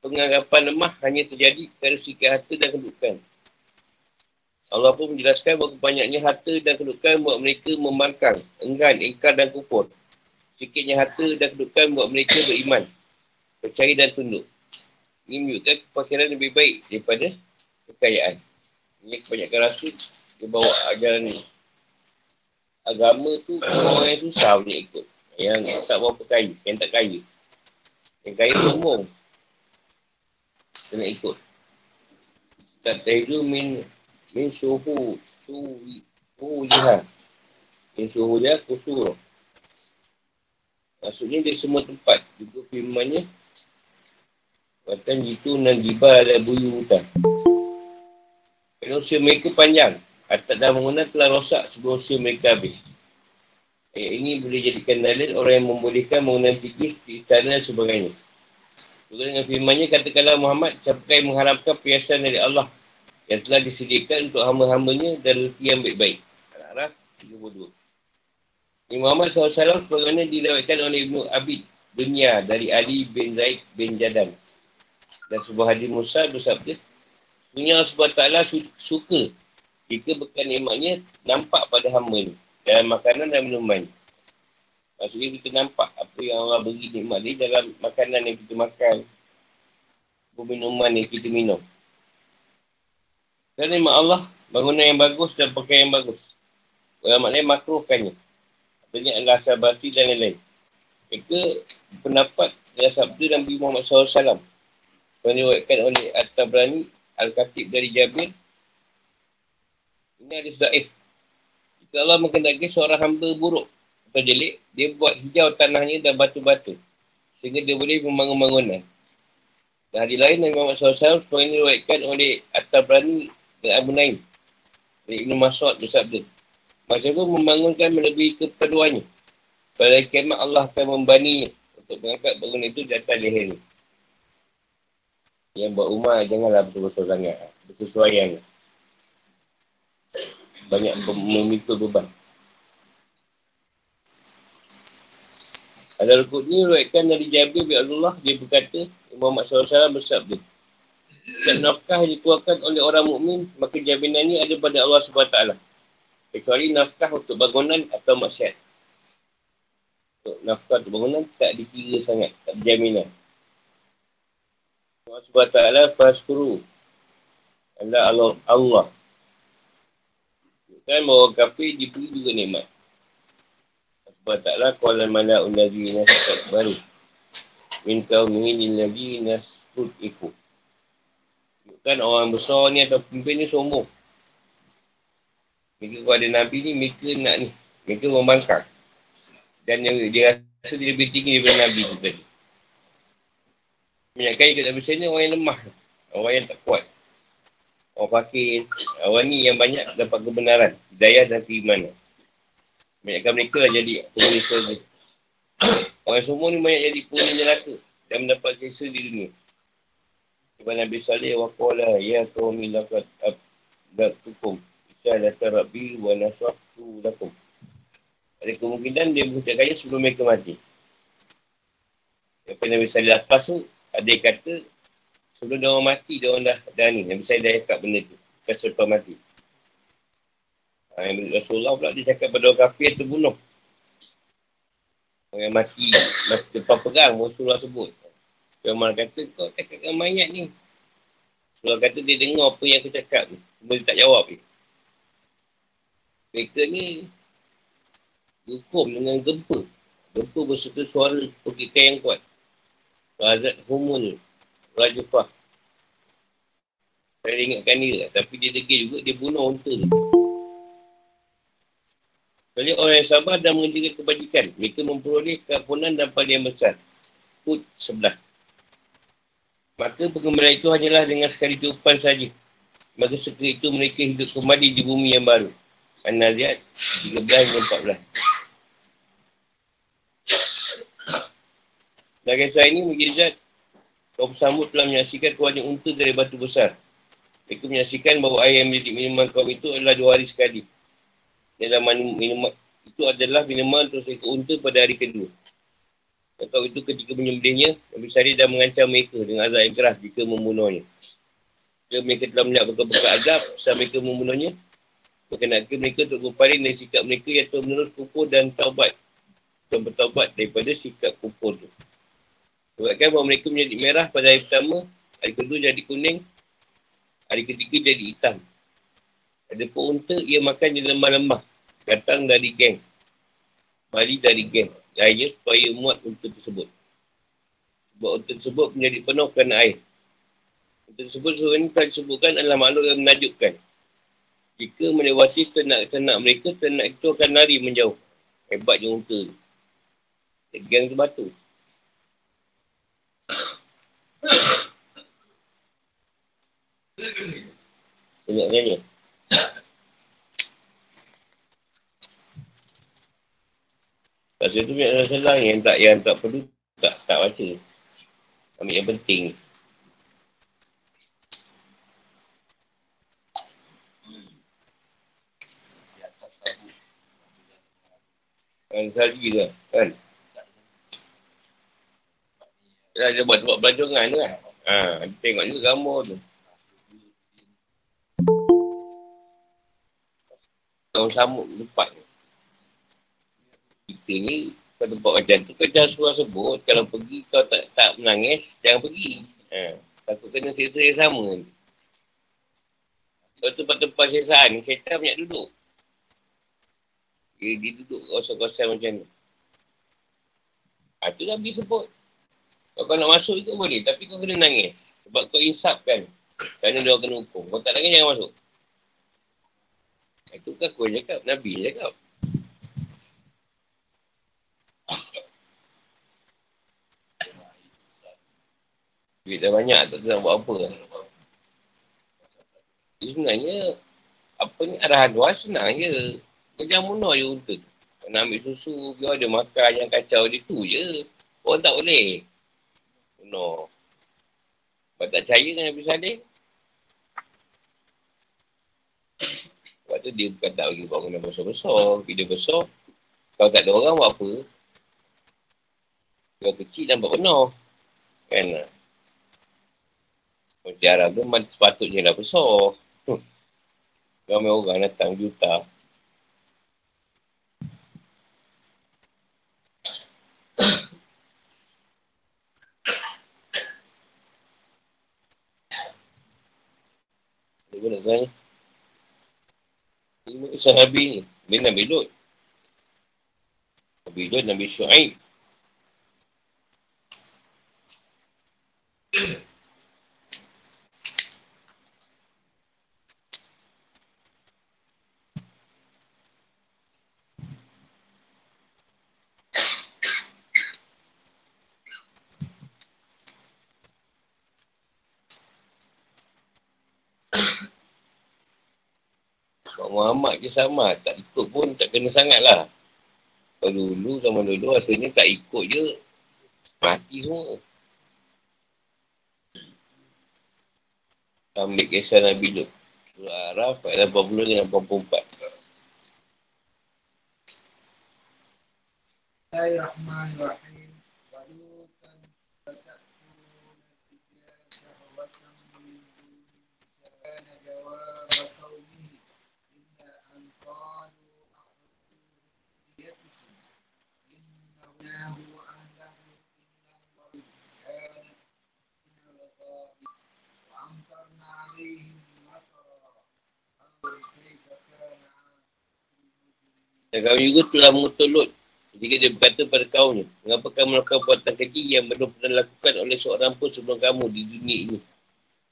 Penganggapan lemah hanya terjadi kerana sikit harta dan kedudukan. Allah pun menjelaskan bahawa banyaknya harta dan kedudukan buat mereka membangkang, enggan, ingkar dan kufur. Sikitnya harta dan kedudukan buat mereka beriman, percaya dan tunduk. Ini menunjukkan kepakiran lebih baik daripada kekayaan. Ini kebanyakan rasul, dia bawa ajaran ni. Agama tu orang yang susah punya ikut. Yang tak berapa kaya, yang tak kaya. Yang kaya sombong. Kena ikut. Tak tahu min Min suhu. Suhu. Suhu liha. Min suhu liha kusur. Maksudnya dia semua tempat. Juga firmannya. Bahkan jitu nan jibal ada buyu hutan. Kerana usia mereka panjang. Atas dah bangunan telah rosak sebelum usia mereka habis. Ayat ini boleh jadikan dalil orang yang membolehkan bangunan fikir di istana dan sebagainya. Juga dengan firmannya, katakanlah Muhammad, siapakah yang mengharapkan perhiasan dari Allah yang telah disediakan untuk hamba-hambanya dan rezeki yang baik-baik. Al-Araf 32. Ini Muhammad SAW sebagainya dilewatkan oleh Ibn Abid Dunia dari Ali bin Zaid bin Jadan. Dan sebuah hadis Musa bersabda, Dunia Allah SWT suka jika bekan nikmatnya nampak pada hamba ni dalam makanan dan minuman. Maksudnya kita nampak apa yang Allah beri nikmat ni dalam makanan yang kita makan. Minuman yang kita minum. Dan nikmat Allah, bangunan yang bagus dan pakaian yang bagus. Orang maknanya makruhkannya. Artinya adalah sabati dan lain-lain. Mereka pendapat dalam sabda Nabi Muhammad SAW. Yang diwakilkan oleh At-Tabrani, Al-Khatib dari Jabir. Ini ada sudaif. Jika Allah mengendaki seorang hamba buruk atau jelik, dia buat hijau tanahnya dan batu-batu. Sehingga dia boleh membangun bangunan. Dan hari lain, Nabi Muhammad SAW seperti ini diwakilkan oleh At-Tabrani dan Abu Naim. Dari Ibn Mas'ud bersabda. Macam tu membangunkan melebihi keperluannya. Pada kiamat Allah akan membani untuk mengangkat bangunan itu di atas leher ni. Yang buat rumah janganlah betul-betul sangat. Betul suayang banyak memikul beban. Ada rukuk ni ruatkan dari Jabir bin Allah dia berkata Muhammad SAW bersabda dan nafkah yang dikeluarkan oleh orang mukmin maka jaminan ada pada Allah SWT kecuali nafkah untuk bangunan atau maksiat. Untuk nafkah untuk bangunan tak dikira sangat tak jaminan Allah SWT Faskuru Allah Allah, Allah Kan bahawa kafir diberi juga nikmat. Sebab taklah kuala mana unazi nasab baru. Min kaumihi lagi nasbut iku. Kan orang besar ni atau pimpin ni sombong. Mereka kalau ada Nabi ni, mereka nak ni. Mereka membangkang. Dan dia rasa dia lebih tinggi daripada Nabi tu tadi. Banyak kali kat Nabi ni orang yang lemah. Orang yang tak kuat. Orang fakir. Orang ni yang banyak dapat kebenaran. Hidayah dan keimanan. Banyakkan mereka lah jadi penghuni surga. Orang semua ni banyak jadi penghuni neraka. Dan mendapat kisah di dunia. Sebab Nabi Salih wa qala ya qawmi laqad abdatukum. Isa lata rabbi wa naswaktu lakum. Ada kemungkinan dia berucap kaya sebelum mereka mati. Apa Nabi Salih lepas tu, ada yang kata Sebelum dia orang mati, dia orang dah, dah ni. Nabi saya dah cakap benda tu. Bukan selepas mati. Ha, yang Rasulullah pula dia cakap pada orang kafir terbunuh. Orang yang mati, masa depan pegang, Rasulullah sebut. Dia orang kata, kau cakap dengan mayat ni. Rasulullah kata dia dengar apa yang aku cakap ni. Cuma dia tak jawab ni. Mereka ni hukum dengan gempa. Gempa bersuka suara pergikan yang kuat. Razat humun Raja Fah. Saya ingatkan dia lah. Tapi dia degil juga, dia bunuh unta. Jadi orang yang sabar dan mengerjakan kebajikan, mereka memperoleh keampunan dan paling yang besar. Kut sebelah. Maka pengembalian itu hanyalah dengan sekali tupan saja. Maka sekali itu mereka hidup kembali di bumi yang baru. An-Naziat 13 dan 14. Dan kisah ini menjadi kaum Samud telah menyaksikan keluarnya unta dari batu besar. Mereka menyaksikan bahawa air yang menjadi minuman kaum itu adalah dua hari sekali. Dalam minuman itu adalah minuman untuk seekor unta pada hari kedua. Dan kaum itu ketika menyembelihnya, Nabi Sari dah mengancam mereka dengan azab yang keras jika membunuhnya. Jika mereka telah melihat bekal-bekal azab saat mereka membunuhnya, berkenaan mereka untuk berpaling dari sikap mereka yang telah menerus kufur dan taubat dan bertaubat daripada sikap kufur itu. Sebabkan bahawa mereka menjadi merah pada hari pertama, hari kedua jadi kuning, hari ketiga jadi hitam. Ada pun unta, ia makan di lemah-lemah. Datang dari geng. Mari dari geng. Airnya supaya muat unta tersebut. Sebab unta tersebut menjadi penuh kerana air. Unta tersebut sebenarnya telah disebutkan adalah makhluk yang menajukkan. Jika melewati ternak-ternak mereka, ternak itu akan lari menjauh. Hebatnya unta tu. Gang tu batu. Tengok nyanyi. Pasal tu banyak salah yang tak yang tak perlu tak tak baca. Ambil yang penting. Kan sekali ke kan? Ya, dia buat buat belajongan tu kan. Ha, tengok juga gambar tu. Tahun samuk lepas ni. Kita ni pada tempat macam tu kau jangan suruh sebut kalau pergi kau tak tak menangis jangan pergi. Ha, takut kena cerita yang sama tu tempat-tempat sesaan ni syaitan banyak duduk. Dia, dia duduk kawasan-kawasan macam ni. Ha, tu lah pergi sebut. Kalau kau nak masuk itu boleh. Tapi kau kena nangis. Sebab kau insap kan. Kerana dia kena hukum. Kau tak nangis jangan masuk. Itu kan aku cakap. Nabi cakap. Duit dah banyak. Tak tahu nak buat apa. Sebenarnya. Apa ni arahan tuan senang je. Kerja munah je untuk tu. Nak ambil susu, dia ada makan yang kacau dia tu je. Orang tak boleh. Munah. Sebab tak percaya dengan Nabi Saleh. Sebab tu dia bukan tak bagi buat kena besar-besar. Bila besar, kalau tak ada orang buat apa? Kalau kecil dan buat penuh. Kan? Arab tu sepatutnya dah besar. Hmm. Ramai orang datang juta. Dia nak tanya. Ini sahabi ni. Dia Nabi Lut. Nabi Lut, Nabi Syu'aib. Muhammad je sama. Tak ikut pun tak kena sangat lah. Kalau dulu, zaman dulu rasanya tak ikut je. Mati semua. Ambil kisah Nabi Lut. Surah Araf ayat 80 dengan 84. Bismillahirrahmanirrahim. Dan kami juga telah mengutuk Lut ketika dia berkata pada kaumnya, mengapa kamu melakukan perbuatan keji yang belum pernah dilakukan oleh seorang pun sebelum kamu di dunia ini.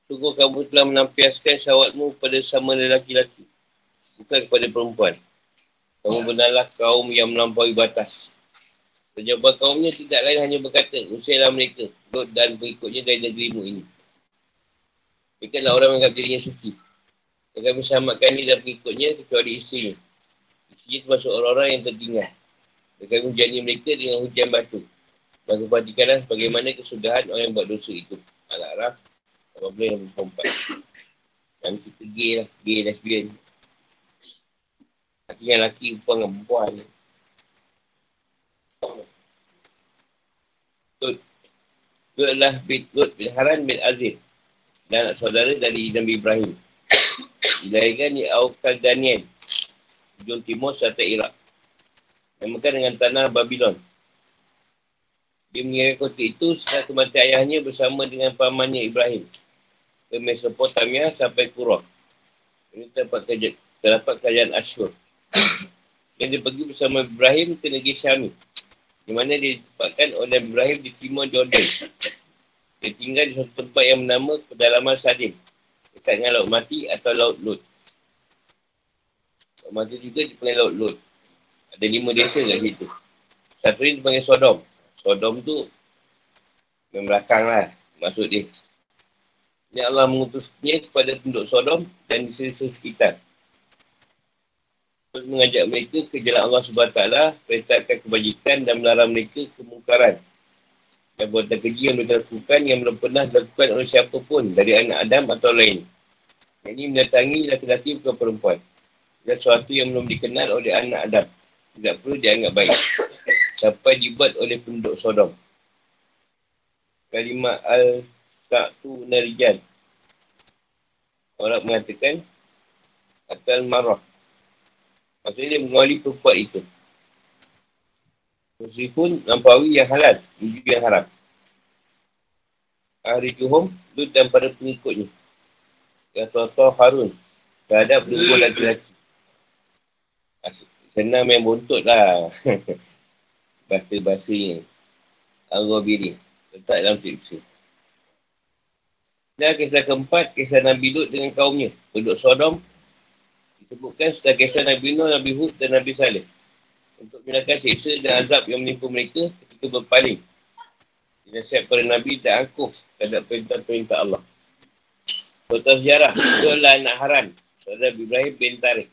Sungguh kamu telah menampiaskan syawatmu pada sama lelaki-lelaki, bukan kepada perempuan. Kamu benarlah kaum yang melampaui batas. Jawapan kaumnya tidak lain hanya berkata, usirlah mereka, Lut dan berikutnya dari negerimu ini. Mereka adalah orang yang menganggap dirinya suci. Dan kami selamatkan dia dan berikutnya kecuali isterinya. Ia termasuk orang-orang yang tertinggal. Dengan hujan mereka dengan hujan batu. Maka perhatikanlah bagaimana kesudahan orang yang buat dosa itu. Al-Araf, 18 yang 24. Yang kita gay lah, gay lesbian. Laki yang laki, perempuan dengan perempuan. Lut. Lut adalah Lut bin Haran bin Aziz. Dan saudara dari Nabi Ibrahim. Dilahirkan di Aukaldanian hujung timur serta Iraq. Namakan dengan tanah Babylon. Dia mengira kota itu setelah kematian ayahnya bersama dengan pamannya Ibrahim. Ke Mesopotamia sampai Kurah. Ini tempat kerja, terdapat kerajaan Ashur. Yang dia pergi bersama Ibrahim ke negeri Syami. Di mana dia ditempatkan oleh Ibrahim di timur Jordan. Dia tinggal di satu tempat yang bernama Pedalaman Sadim. Dekat dengan Laut Mati atau Laut Lut. Masa juga di pengen laut Lut. Ada lima desa kat situ. Satu ni dipanggil Sodom. Sodom tu yang belakang lah maksud dia. Ini Allah mengutusnya kepada penduduk Sodom dan di sekitar. Terus mengajak mereka ke jalan Allah SWT, perintahkan kebajikan dan melarang mereka kemungkaran. Dan buat keji yang mereka lakukan yang belum pernah dilakukan oleh siapa pun dari anak Adam atau lain. Ini mendatangi laki-laki bukan perempuan. Dan sesuatu yang belum dikenal oleh anak Adam. Tidak perlu dianggap baik sampai dibuat oleh penduduk Sodom. Kalimat Al-Ta'tu Narijan. Orang mengatakan Atal Marah. Maksudnya dia mengawali perempuan itu. Meskipun nampawi yang halal, menuju yang haram. Ahli Juhum, Lut dan para pengikutnya. Yang tuan Harun terhadap dua laki-laki. Senang main buntut lah. bahasa-bahasanya. Al-Ghabiri. Letak dalam fiksu. Dan kisah keempat, kisah Nabi Lut dengan kaumnya. Penduduk Sodom. Disebutkan setelah kisah Nabi Nuh, Nabi Hud dan Nabi Saleh. Untuk menyalakan siksa dan azab yang menimpa mereka ketika berpaling. Dinasihat para Nabi tak angkuh terhadap perintah-perintah Allah. Kota sejarah, adalah anak Haran. Saudara Ibrahim bin Tariq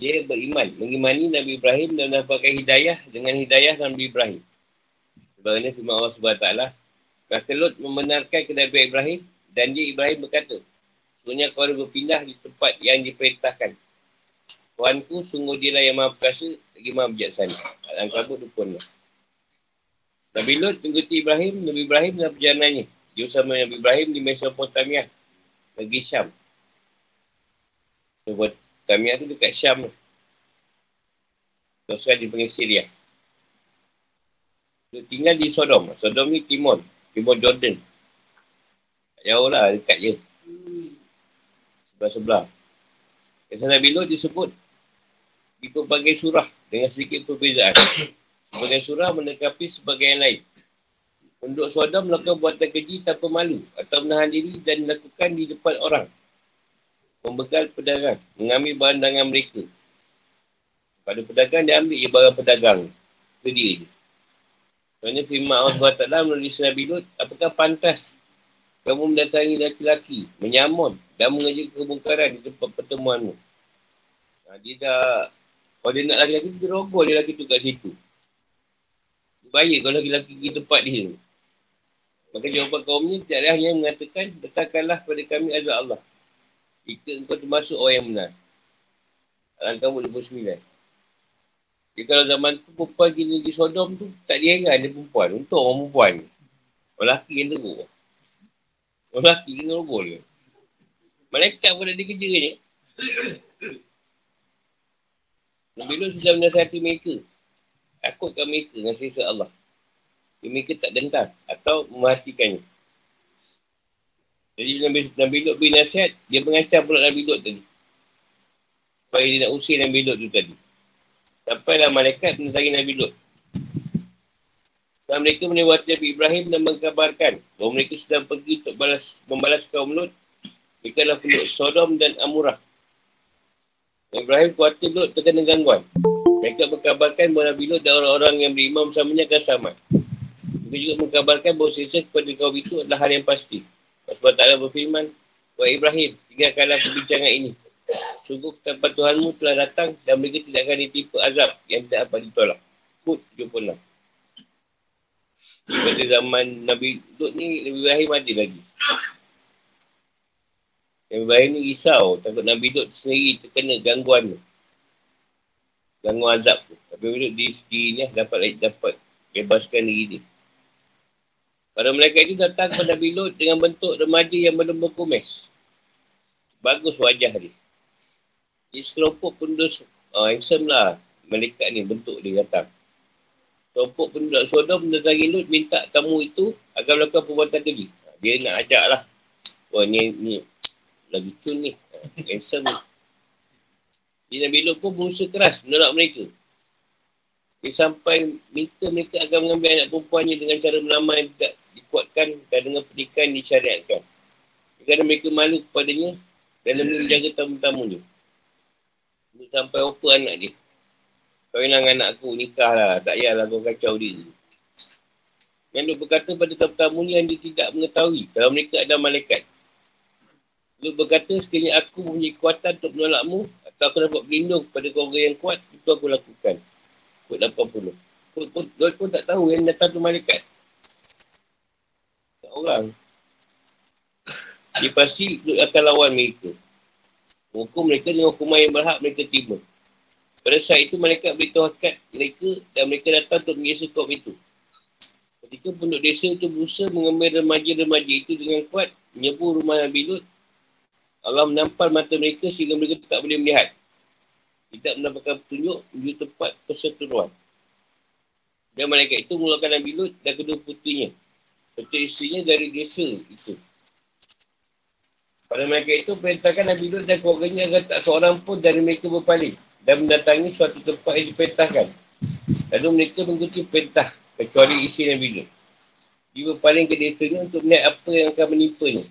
dia beriman, mengimani Nabi Ibrahim dan mendapatkan hidayah dengan hidayah Nabi Ibrahim. Sebenarnya firman Allah SWT, Maka Lot membenarkan ke Nabi Ibrahim dan dia Ibrahim berkata, Sebenarnya kau ada berpindah di tempat yang diperintahkan. Tuhanku, sungguh dia lah yang maha perkasa lagi maha bijaksana. Al-Ankabut pun Nabi Lot mengikuti Ibrahim, Nabi Ibrahim dan perjalanannya. Dia bersama Nabi Ibrahim di Mesopotamia, negeri Syam. Tamiah tu dekat Syam. Terus di panggil Syria. Dia tinggal di Sodom. Sodom ni Timon. Timon Jordan. Tak jauh lah, dekat je. Sebelah-sebelah. Kisah Nabi Lut disebut di pelbagai surah dengan sedikit perbezaan. Sebagai surah menekapi sebagai yang lain. Penduduk Sodom melakukan buatan keji tanpa malu atau menahan diri dan dilakukan di depan orang membegal pedagang, mengambil barang dagangan mereka. Pada pedagang, dia ambil barang pedagang. Itu dia. Kerana firman Allah SWT melalui Nabi Lut, apakah pantas kamu mendatangi laki-laki, menyamun dan mengajar kemungkaran di tempat pertemuanmu. Ha, dia dah, kalau dia nak laki-laki, dia rogol dia laki tu kat situ. Baik kalau laki-laki pergi tempat dia. Maka jawapan kaumnya, tiada hanya mengatakan, letakkanlah pada kami azab Allah. Jika engkau termasuk orang yang benar. Kamu 29. Jadi kalau zaman tu perempuan di negeri Sodom tu tak diheran dia perempuan. Untuk orang perempuan. Orang lelaki yang teruk. Orang lelaki yang teruk ke. Malaikat pun ada kerja ni. Nabi Lut sudah menasihati mereka. Takutkan mereka dengan sisa Allah. Mereka tak dendam atau mematikannya. Jadi Nabi, Nabi Lut beri nasihat, dia mengancam pula Nabi Lut tadi. Supaya dia nak usir Nabi Lut tu tadi. Sampailah malaikat menentangi Nabi Lut. Dan mereka menewati Nabi Ibrahim dan mengkabarkan bahawa mereka sedang pergi untuk balas, membalas kaum Lut. Mereka adalah penduduk Sodom dan Amurah. Ibrahim khawatir Lut terkena gangguan. Mereka mengkabarkan bahawa Nabi Lut dan orang-orang yang beriman bersamanya akan selamat. Mereka juga mengkabarkan bahawa sisa kepada kaum itu adalah hal yang pasti. Allah Ta'ala berfirman, Wa Ibrahim, tinggalkanlah perbincangan ini. Sungguh tempat Tuhanmu telah datang dan mereka tidak akan ditipu azab yang tidak dapat ditolak. Hud 76. Pada zaman Nabi Lut ni, Nabi Ibrahim ada lagi. Nabi Ibrahim ni risau, takut Nabi Lut sendiri terkena gangguan tu. Gangguan azab tu. Tapi Lut di, di ni dapat dapat bebaskan diri dia. Para mereka itu datang kepada Nabi Lut dengan bentuk remaja yang belum berkumis. Bagus wajah dia. Dia sekelompok penduduk uh, handsome lah. Malaikat ni bentuk dia datang. Sekelompok penduduk Sodom mendatangi Lut minta tamu itu agar melakukan perbuatan keji. Dia nak ajak lah. Wah ni, ni lagi cun ni. Handsome ni. Jadi Nabi Lut pun berusaha keras menolak mereka. Dia sampai minta mereka agar mengambil anak perempuannya dengan cara yang tidak dikuatkan dan dengan pernikahan disyariatkan. Kerana mereka malu kepadanya dan demi menjaga tamu-tamunya. sampai apa anak dia. Kau hilang anak aku, nikah lah. Tak payahlah kau kacau dia. Yang dia berkata pada tamu-tamu yang dia tidak mengetahui. Kalau mereka ada malaikat. Dia berkata sekiranya aku mempunyai kekuatan untuk menolakmu. Atau aku dapat berlindung pada keluarga yang kuat. Itu aku lakukan. Kut 80. Kut pun, pun, pun tak tahu yang datang tu malaikat. Orang. Dia pasti akan lawan mereka. Hukum mereka dengan hukuman yang berhak mereka terima. Pada saat itu mereka beritahu hakikat mereka dan mereka datang untuk mengisi kaum itu. Ketika penduduk desa itu berusaha mengambil remaja-remaja itu dengan kuat, menyebur rumah Nabi Lut, Allah menampal mata mereka sehingga mereka tak boleh melihat. Tidak mendapatkan petunjuk menuju tempat perseteruan. Dan mereka itu mengeluarkan Nabi Lut dan kedua putrinya. Serta isterinya dari desa itu. Pada mereka itu perintahkan Nabi Lut dan keluarganya agar tak seorang pun dari mereka berpaling dan mendatangi suatu tempat yang diperintahkan. Lalu mereka mengikuti perintah kecuali isi Nabi Lut. Dia berpaling ke desanya untuk melihat apa yang akan menipanya.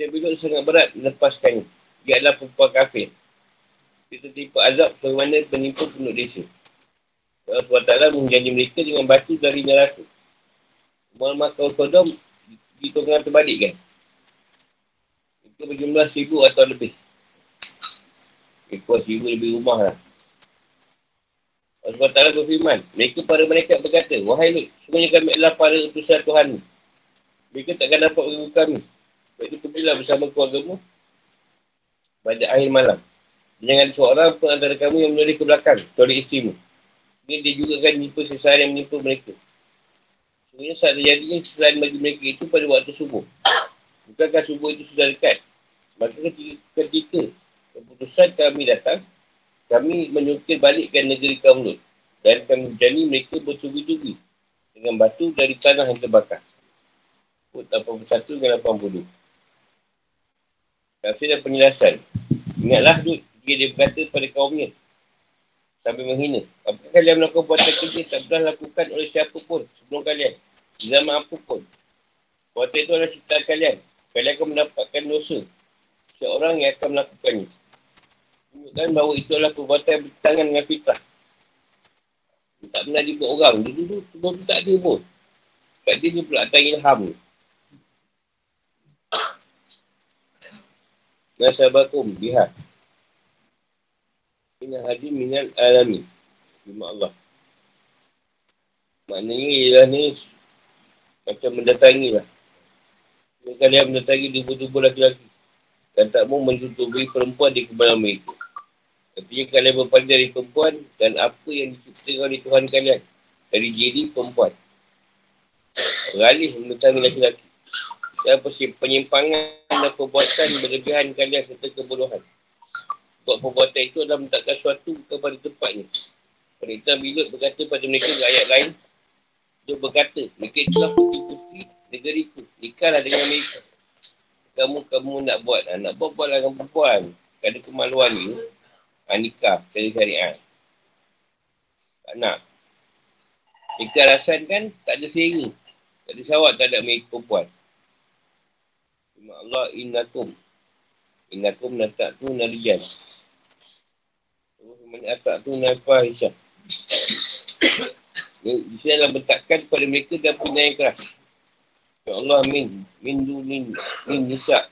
Nabi Lut sangat berat melepaskannya. Dia adalah perempuan kafir. Dia tertimpa azab sebagaimana penipu penduduk desa. Allah SWT menjanji mereka dengan batu dari neraka. Muhammad kau Sodom ditunggang terbalik kan? Itu berjumlah seribu atau lebih ekor jiwa lebih rumah lah. Allah SWT berfirman, mereka para mereka berkata, Wahai Lut, semuanya kami adalah para utusan Tuhan. Mereka takkan dapat mengganggu kami. Jadi pergilah bersama keluargamu pada akhir malam. Jangan seorang pun antara kamu yang menoleh ke belakang, kecuali istrimu. Ini dia juga akan menimpa sesuatu yang menimpa mereka. Sebenarnya saat terjadinya selain bagi mereka itu pada waktu subuh. Bukankah subuh itu sudah dekat? Maka ketika, ketika keputusan kami datang, kami menyukir balikkan negeri kaum Lut. Dan kami berjani mereka bertubi-tubi dengan batu dari tanah yang terbakar. Kut 81 dengan 80. Tafsir dan penjelasan. Ingatlah Lut jika dia berkata pada kaumnya sampai menghina. Apakah kalian melakukan buatan kerja tak pernah lakukan oleh siapa pun sebelum kalian. Di zaman apa pun. Buatan itu adalah ciptaan kalian. Kalian akan mendapatkan dosa. Seorang yang akan melakukannya menunjukkan bahawa itu adalah perbuatan yang bertangan dengan fitrah. Tak pernah dibuat orang. Dulu tu, tu, tak ada pun. Kat dia ni pula datang ilham. Nasabakum bihat. Minal hadim minal alami. Terima Allah. Maknanya ialah ni macam mendatangi lah. Kalian mendatangi tubuh-tubuh laki-laki. Dan tak mau menutupi perempuan di kepala mereka. Artinya kalian berpaling dari perempuan dan apa yang diciptakan oleh Tuhan kalian dari diri perempuan. Beralih menentang laki-laki. Dan penyimpangan dan perbuatan berlebihan kalian serta kebodohan. Buat perbuatan itu adalah menetapkan sesuatu kepada tempatnya. Perintah Bilut berkata pada mereka ayat lain. Dia berkata, mereka itulah putri-putri negeriku. Nikahlah dengan mereka. Kamu, kamu nak buat. Nak buat, buatlah dengan perempuan. Ada kemaluan ni nikah secara syariat. Tak nak. Nikah rasan kan tak ada selera. Tak ada syawak tak ada mereka perempuan. Cuma Allah innakum. Innakum natak tu narijan. Mana atak tu hisap. Di sini adalah bentakkan kepada mereka dan punya yang keras. Ya Allah min. Min du min. Min hisap.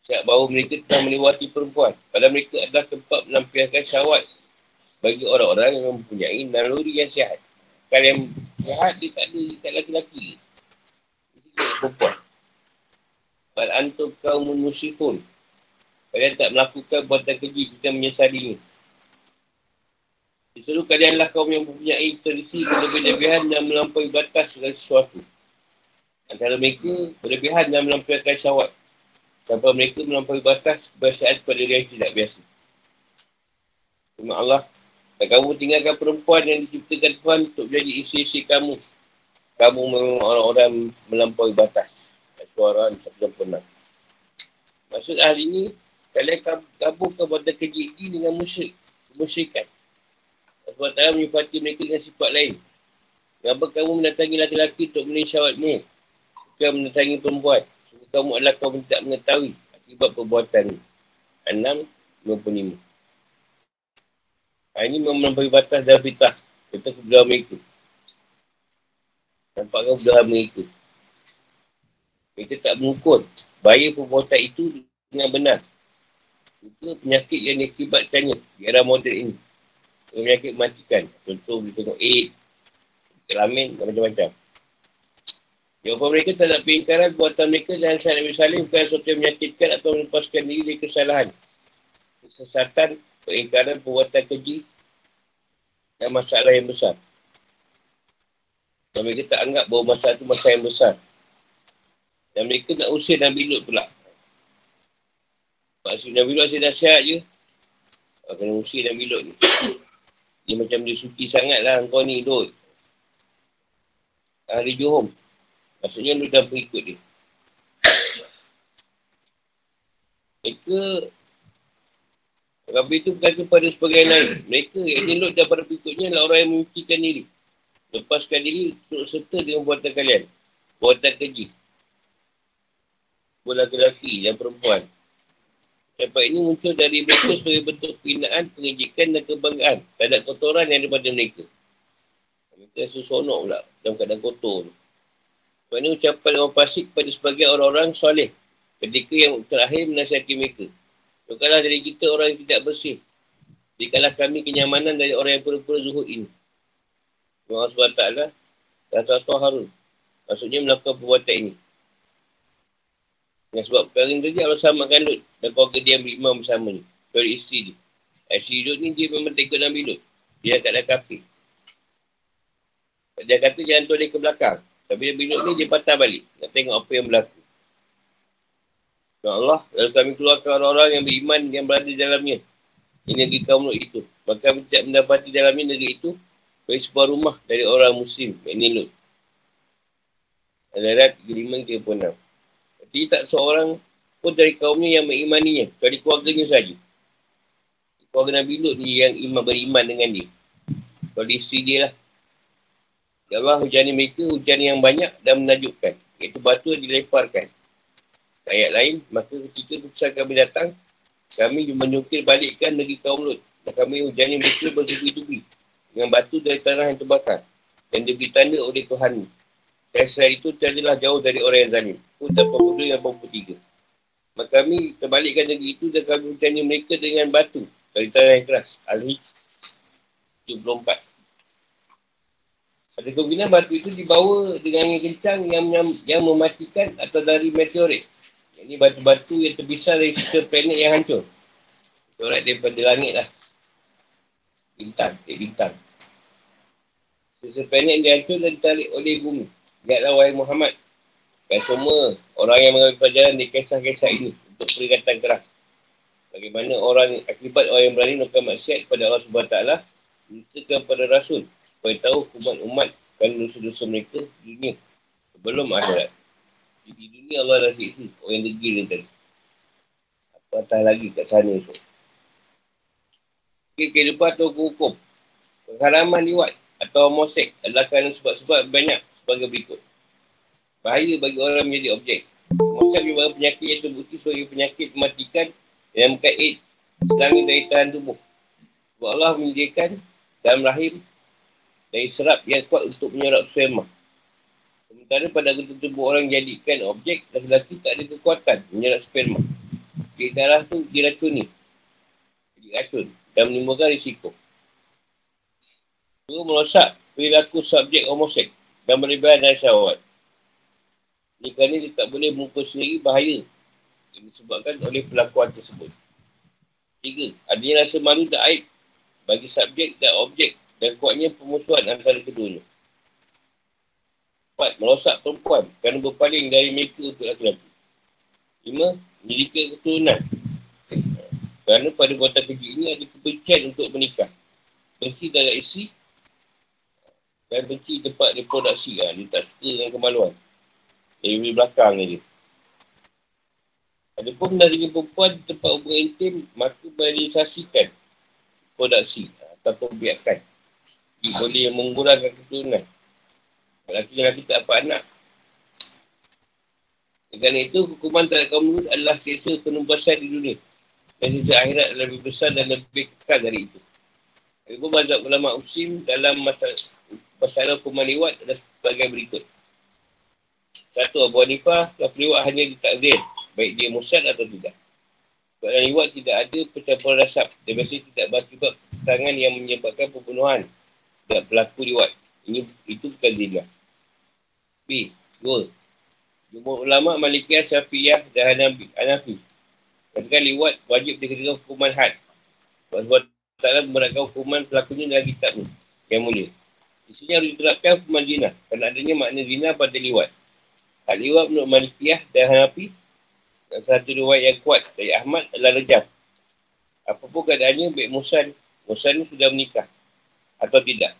Siap bahawa mereka telah melewati perempuan. Padahal mereka adalah tempat melampiaskan syawat bagi orang-orang yang mempunyai naluri yang sihat. Kalau yang sihat, dia tak ada tak laki-laki. Dia perempuan. Fal antum kaum musyrikun. Kalian tak melakukan buatan keji, kita menyesalinya. Disuruh kalianlah kaum yang mempunyai tradisi berlebihan dan melampaui batas segala sesuatu. Antara mereka berlebihan dan melampiaskan syawat tanpa mereka melampaui batas kebiasaan kepada yang tidak biasa. Terima Allah, dan kamu tinggalkan perempuan yang diciptakan Tuhan untuk menjadi isi-isi kamu. Kamu memang orang-orang melampaui batas. Suara tak pernah. Maksud ahli ini, kalian gabungkan pada keji ini dengan musyrik. Musyrikan. Allah Ta'ala menyebati mereka dengan sifat lain. Kenapa kamu mendatangi laki-laki untuk melalui syawatmu? Bukan mendatangi perempuan kamu adalah yang tak mengetahui akibat perbuatan. Enam, 25. Ha, ini melampaui batas dan fitah. Kita kebenaran mereka. Nampakkan kebenaran mereka. Kita tak mengukur. Bahaya perbuatan itu dengan benar. Itu penyakit yang diakibatkannya di era moden ini. Penyakit mematikan. Contoh, kita tengok AIDS, kelamin, macam-macam. Jawapan mereka tak ada pengingkaran buatan mereka dan Syed Nabi Salim bukan sesuatu yang menyakitkan atau melepaskan diri dari kesalahan. Kesesatan, pengingkaran, perbuatan keji dan masalah yang besar. Dan mereka tak anggap bahawa masalah itu masalah yang besar. Dan mereka nak usir Nabi Lut pula. Maksud Nabi Lut asyik nasihat je. Kena usir Nabi Lut ni. Dia macam dia suki sangat lah kau ni Lut. Ahli Johom. Maksudnya lu dah berikut dia. Mereka Rabi itu berkata pada sebagian lain. Mereka yang elok daripada berikutnya adalah orang yang memikirkan diri. Lepaskan diri untuk serta dengan buatan kalian. Buatan keji. Buat lelaki dan perempuan. Sampai ini muncul dari mereka sebagai bentuk penghinaan, pengejikan dan kebanggaan. Tak kotoran yang daripada mereka. Mereka susonok pula dalam keadaan kotor. Sebab ini ucapan orang pasik pada sebagian orang-orang soleh ketika yang terakhir menasihati mereka. Bukanlah dari kita orang yang tidak bersih. Jikalah kami kenyamanan dari orang yang pura-pura zuhud ini. Allah SWT dan Tuan Harun. Maksudnya melakukan perbuatan ini. Dengan sebab perkara ini tadi Allah samakan Lut dan keluarga dia yang beriman bersama ni. Dari isteri dia. Isteri Lut ni dia memang tak ikut Lut. Dia tak ada kafir. Dia kata jangan dia ke belakang. Tapi dia minum ni dia patah balik. Nak tengok apa yang berlaku. Ya Allah, lalu kami keluarkan orang-orang yang beriman yang berada di dalamnya. Ini negeri kaum Lut itu. Maka kami tidak mendapati dalamnya negeri itu dari sebuah rumah dari orang muslim. Ini Lut. Al-Arad 35-36. Jadi tak seorang pun dari kaumnya yang mengimaninya. Dari keluarganya saja. Keluarga Nabi Lut ni yang iman beriman dengan dia. Kalau isteri dia lah. Ya Allah hujan mereka hujan yang banyak dan menajukkan. Iaitu batu yang dileparkan. Ayat lain, maka ketika keputusan kami datang, kami menyukir balikkan negeri kaum Lut. Dan kami hujan mereka bertubi-tubi dengan batu dari tanah yang terbakar. Dan diberi tanda oleh Tuhan. Dan setelah itu, tiadalah jauh dari orang yang zalim. Pun tak pembunuh yang pembunuh tiga. Maka kami terbalikkan negeri itu dan kami hujan mereka dengan batu dari tanah yang keras. Al-Hijj 74. Ada kemungkinan batu itu dibawa dengan yang kencang yang, yang, yang mematikan atau dari meteorit. Ini batu-batu yang terbesar dari sisa planet yang hancur. Meteorit daripada langit lah. Bintang, eh, bintang. Sisa planet yang dihancur dan ditarik oleh bumi. Lihatlah wahai Muhammad. Dan semua orang yang mengambil pelajaran di kisah-kisah ini untuk peringatan keras. Bagaimana orang akibat orang yang berani melakukan maksiat kepada Allah SWT menceritakan kepada Rasul supaya tahu umat-umat kan dosa-dosa mereka di dunia sebelum akhirat. Di dunia Allah dah siksa orang yang degil ni tadi. Apa atas lagi kat sana esok. Okay, kehidupan atau hukum. Pengharaman liwat atau homosek adalah kerana sebab-sebab banyak sebagai berikut. Bahaya bagi orang menjadi objek. Homosek merupakan penyakit yang terbukti sebagai penyakit mematikan yang berkait langit dari tahan tubuh. Sebab Allah menyediakan dalam rahim dari serap yang kuat untuk menyerap sperma. Sementara pada anggota tubuh orang jadikan objek, lelaki tak ada kekuatan menyerap sperma. Jadi darah tu diracuni. Jadi racun dan menimbulkan risiko. Dua merosak perilaku subjek homosek dan berlebihan dan syawat. Ini kerana dia tak boleh mengukur sendiri bahaya yang disebabkan oleh pelakuan tersebut. Tiga, adanya rasa malu tak aib bagi subjek dan objek dan kuatnya pemusuhan antara keduanya. Empat, merosak perempuan kerana berpaling dari mereka untuk laki-laki. Lima, memiliki keturunan. Kerana pada buatan keji ini ada kebencian untuk menikah. Benci dalam isi dan benci tempat reproduksi. Ha. Dia tak suka dengan kemaluan. Dari di belakang je. Ada pun dari perempuan tempat hubungan intim, maka merealisasikan produksi ataupun biarkan boleh mengurangkan keturunan. Lelaki-lelaki tak dapat anak. Dengan itu, hukuman terhadap kaum Lut adalah kisah penumpasan di dunia. Dan sisa akhirat lebih besar dan lebih kekal dari itu. Ibu mazhab ulama usim dalam masalah, masalah hukuman liwat ada sebagai berikut. Satu, Abu Hanifah, lafaz liwat hanya ditakzir. Baik dia musad atau tidak. Sebab liwat tidak ada pencampuran rasab. Dia biasanya tidak berakibat tangan yang menyebabkan pembunuhan. Tidak berlaku liwat. Ini Itu bukan zina. B. Dua. Jumur ulama' Malikiyah, Syafi'iyah dan Hanafi. Hanafi. Katakan liwat wajib dikenakan hukuman had. Sebab Ta'ala memberatkan hukuman pelakunya dalam kitab ni. Yang mulia. Di sini harus diterapkan hukuman zina. Kerana adanya makna zina pada liwat. Hal liwat menurut Malikiyah dan Hanafi. Dan satu riwayat yang kuat dari Ahmad adalah rejam. Apapun keadaannya, baik Musan. Musan sudah menikah. Atau tidak.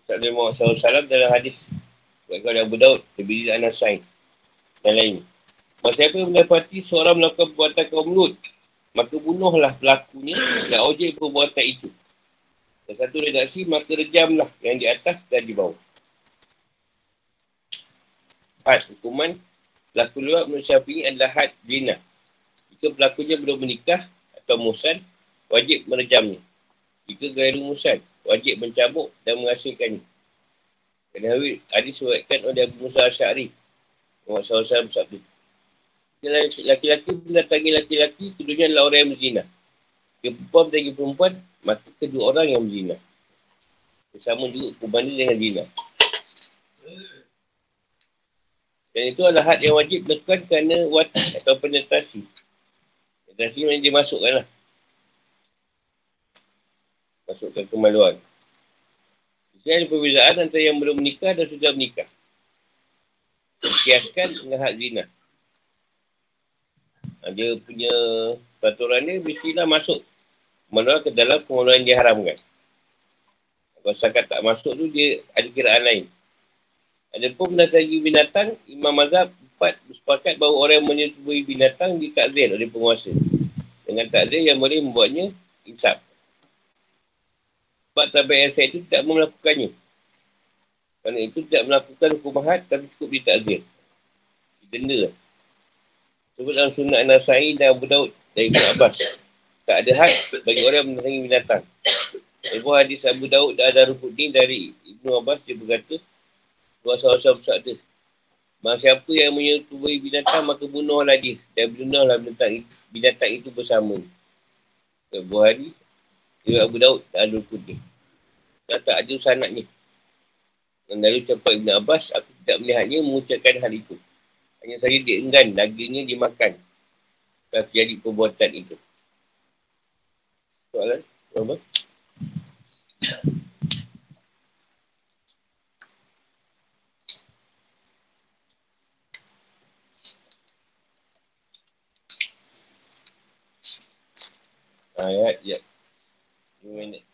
Ustaz Muhammad SAW dalam hadis. Kau Abu Daud. Lebih tidak Nasain. Dan lain. Masa apa mendapati seorang melakukan perbuatan kaum Lut maka bunuhlah pelakunya dan objek perbuatan itu. Dan satu redaksi, maka rejamlah yang di atas dan di bawah. Had hukuman pelaku luar menurut syafi'i adalah had zina. Jika pelakunya belum menikah atau musan, wajib merejamnya. Jika gairu musan, wajib mencabuk dan menghasilkannya. Kerana hadis suratkan oleh Abu Musa Asyari. Muhammad SAW bersabda laki-laki mendatangi laki-laki, keduanya adalah orang yang berzina. Dia perempuan mendatangi perempuan, maka kedua orang yang berzina. Bersama juga hukumannya dengan zina. Dan itu adalah had yang wajib dilakukan kerana watak atau penetrasi. Penetrasi yang dia masukkan lah. Masukkan kemaluan. Jadi ada perbezaan antara yang belum menikah dan sudah menikah. Kiaskan dengan hak zina. Ha, dia punya peraturan ni mestilah masuk mana ke dalam pengeluaran yang diharamkan. Kalau setakat tak masuk tu dia ada kiraan lain. Ada pun mendatangi binatang, Imam Mazhab empat bersepakat bahawa orang yang menyetubui binatang ditakzir oleh penguasa. Dengan takzir yang boleh membuatnya insaf. Sebab tabiat yang itu tidak melakukannya. Kerana itu tidak melakukan hukum had tapi cukup ditakzir. Denda lah. Sebut dalam sunnah Nasai dan Abu Daud dari Ibn Abbas. Tak ada had bagi orang menangi binatang. Ibu hadis Abu Daud dan ada ni dari Ibn Abbas dia berkata Dua sahabat bersabda Maka siapa yang menyetubui binatang maka bunuhlah dia dan bunuhlah binatang binatang itu bersama. Ibu hari Ibu Abu Daud dan ada ni. Dan tak ada sanat ni. Dan dari ucapan Ibn Abbas, aku tidak melihatnya mengucapkan hal itu. Hanya saja dia enggan dagingnya dimakan. Dan terjadi perbuatan itu. Soalan? Apa? Ayat, ya. Dua minit.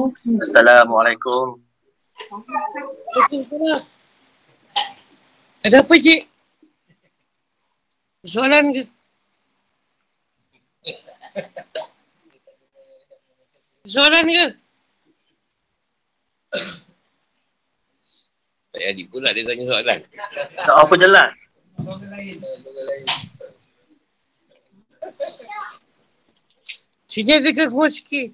Assalamualaikum. Ada apa, Cik? Soalan ke? Soalan ke? Tak jadi pula dia tanya soalan. Soal apa jelas? Sini ada ke sikit.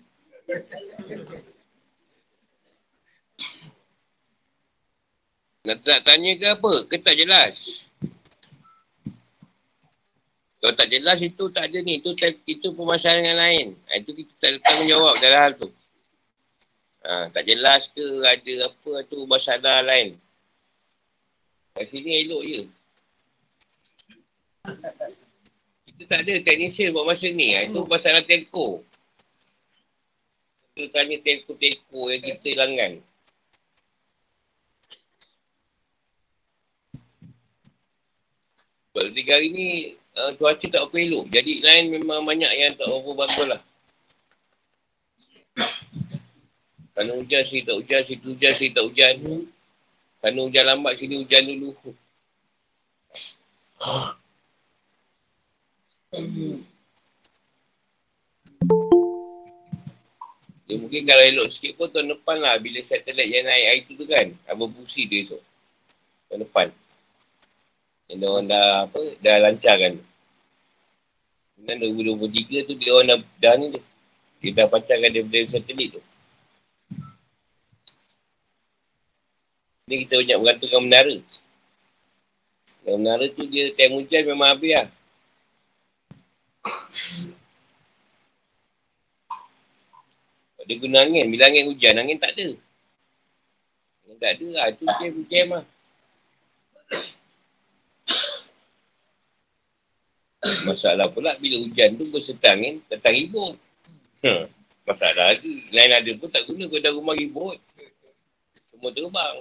Nak tak tanya ke apa? Ke tak jelas? Kalau tak jelas itu tak ada ni. Itu, itu permasalahan yang lain. Ha, itu kita tak tanggung jawab dalam hal tu. Ha, tak jelas ke ada apa tu masalah lain. Kat sini elok je. Kita tak ada technician buat masa ni. Ha, itu masalah telco. Kita tanya telco-telco yang kita langgan. Sebab tiga hari ni uh, cuaca tak apa elok. Jadi lain memang banyak yang tak apa bagus lah. Kalau hujan sini tak hujan, situ hujan sini tak hujan. Kalau hujan lambat sini hujan dulu. Dia mungkin kalau elok sikit pun tahun depan lah bila satelit yang naik air tu kan. Apa busi dia tu. Tahun depan. Yang dia orang dah apa, dah lancar kan. Dan 2023 tu dia orang dah, dah ni tu. Dia dah pacarkan daripada satelit tu. Ni kita banyak menggantungkan menara. Dan menara tu dia time hujan memang habis lah. Dia guna angin. Bila angin hujan, angin tak ada. Angin tak ada lah. Tu jam-jam lah. Masalah pula bila hujan tu berserta angin, datang ribut. Hmm. Masalah lagi. Lain ada pun tak guna kau dah rumah ribut. Semua terbang.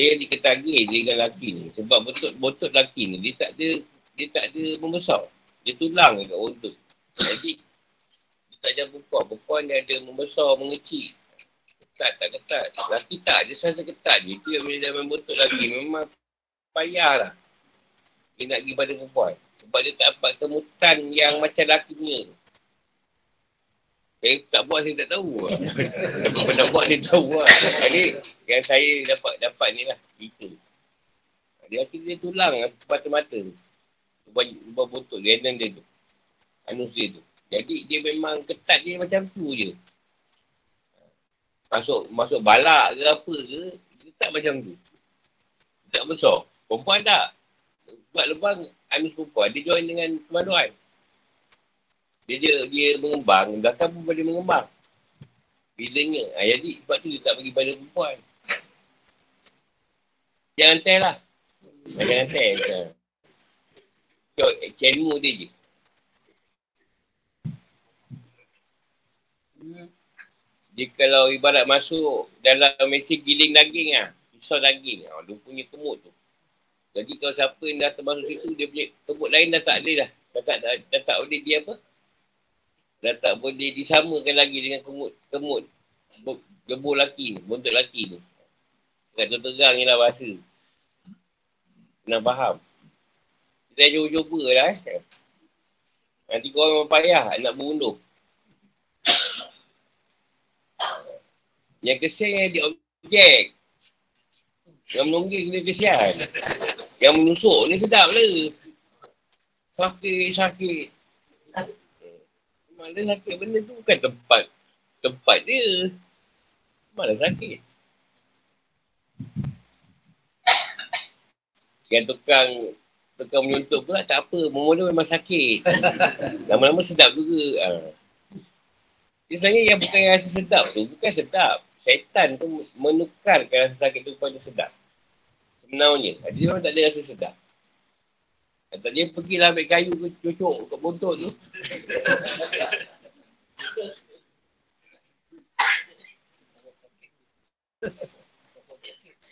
Dia diketagi dengan lelaki ni. Sebab betul lelaki ni, dia tak ada dia tak ada membesar. Dia tulang kat otot. Jadi, dia tak macam perempuan. Perempuan dia ada membesar, mengecil. Ketat, tak ketat. Lelaki tak, dia rasa ketat je. Yang bila dia betul lelaki. Memang payah lah. Dia nak pergi pada perempuan. Sebab dia tak dapat kemutan yang macam lelaki punya. Saya tak buat, saya tak tahu lah. Dapat pernah buat, dia tahu lah. Jadi, yang saya dapat dapat ni lah. Itu. Dia akhirnya dia tulang lah, mata-mata. Ubah, botol, renan dia tu. Anus dia tu. Jadi, dia memang ketat dia macam tu je. Masuk masuk balak ke apa ke, dia tak macam tu. Tak besar. Perempuan tak. Buat lebang anus perempuan, dia join dengan kemanuan. Dia, dia, dia mengembang, belakang pun boleh mengembang. Bezanya. Ha, jadi, sebab tu dia tak bagi pada perempuan. Jangan tell lah. Jangan tell. Ha. Cok, ilmu dia je. Dia kalau ibarat masuk dalam mesin giling daging lah. Pisau daging. Ha, dia punya kemut tu. Jadi kalau siapa yang dah termasuk situ, dia punya kemut lain dah tak ada dah. Dah tak, dah, dah tak boleh dia apa? Dah tak boleh disamakan lagi dengan kemut, kemut gebur laki ni, bontot laki ni. Kat tu terang je lah bahasa. Kena faham. Kita cuba-cuba lah eh. Nanti kau orang payah nak berunduh. Yang kesian yang dia objek. Yang menunggil kena kesian. Yang menusuk ni sedap lah. Sakit, sakit. Mana sakit benda tu bukan tempat tempat dia. Mana sakit. Yang tukang tukang menyuntuk pula tak apa. Mula memang sakit. Lama-lama sedap juga. Ha. Sebenarnya yang bukan yang rasa sedap tu, bukan sedap. Syaitan tu menukarkan rasa sakit tu pada sedap. Sebenarnya. Dia memang tak ada rasa sedap. Kata dia pergilah ambil kayu ke cucuk kat bontot tu.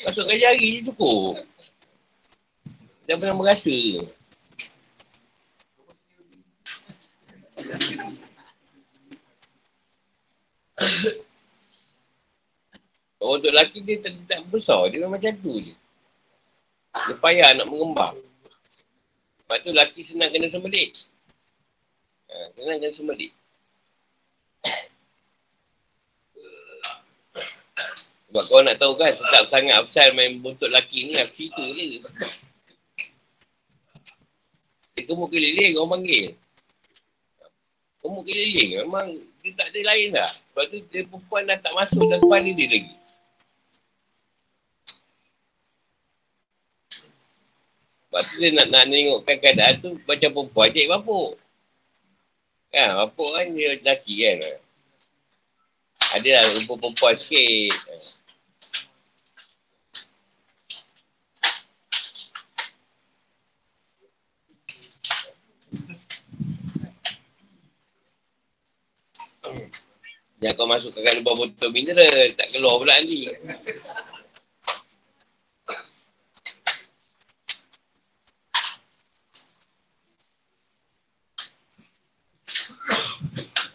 Masukkan jari je cukup. Dia pernah merasa. Untuk lelaki dia tak, tak besar. Dia memang macam tu je. Dia payah nak mengembang. Lepas tu lelaki senang kena sembelit. Ha, senang kena sembelit. Sebab kau nak tahu kan sedap sangat Afsal main buntut lelaki ni apa cerita je. Dia kemuk keliling orang panggil. Kemuk keliling memang dia tak ada lain lah. Sebab tu dia perempuan dah tak masuk dalam kepala dia lagi. Sebab tu dia nak, nak tengokkan keadaan tu macam perempuan adik bapuk. Kan, bapuk kan dia lelaki kan. Ada lah rupa perempuan sikit. Jangan kau masuk kat lubang botol mineral. Tak keluar pula nanti.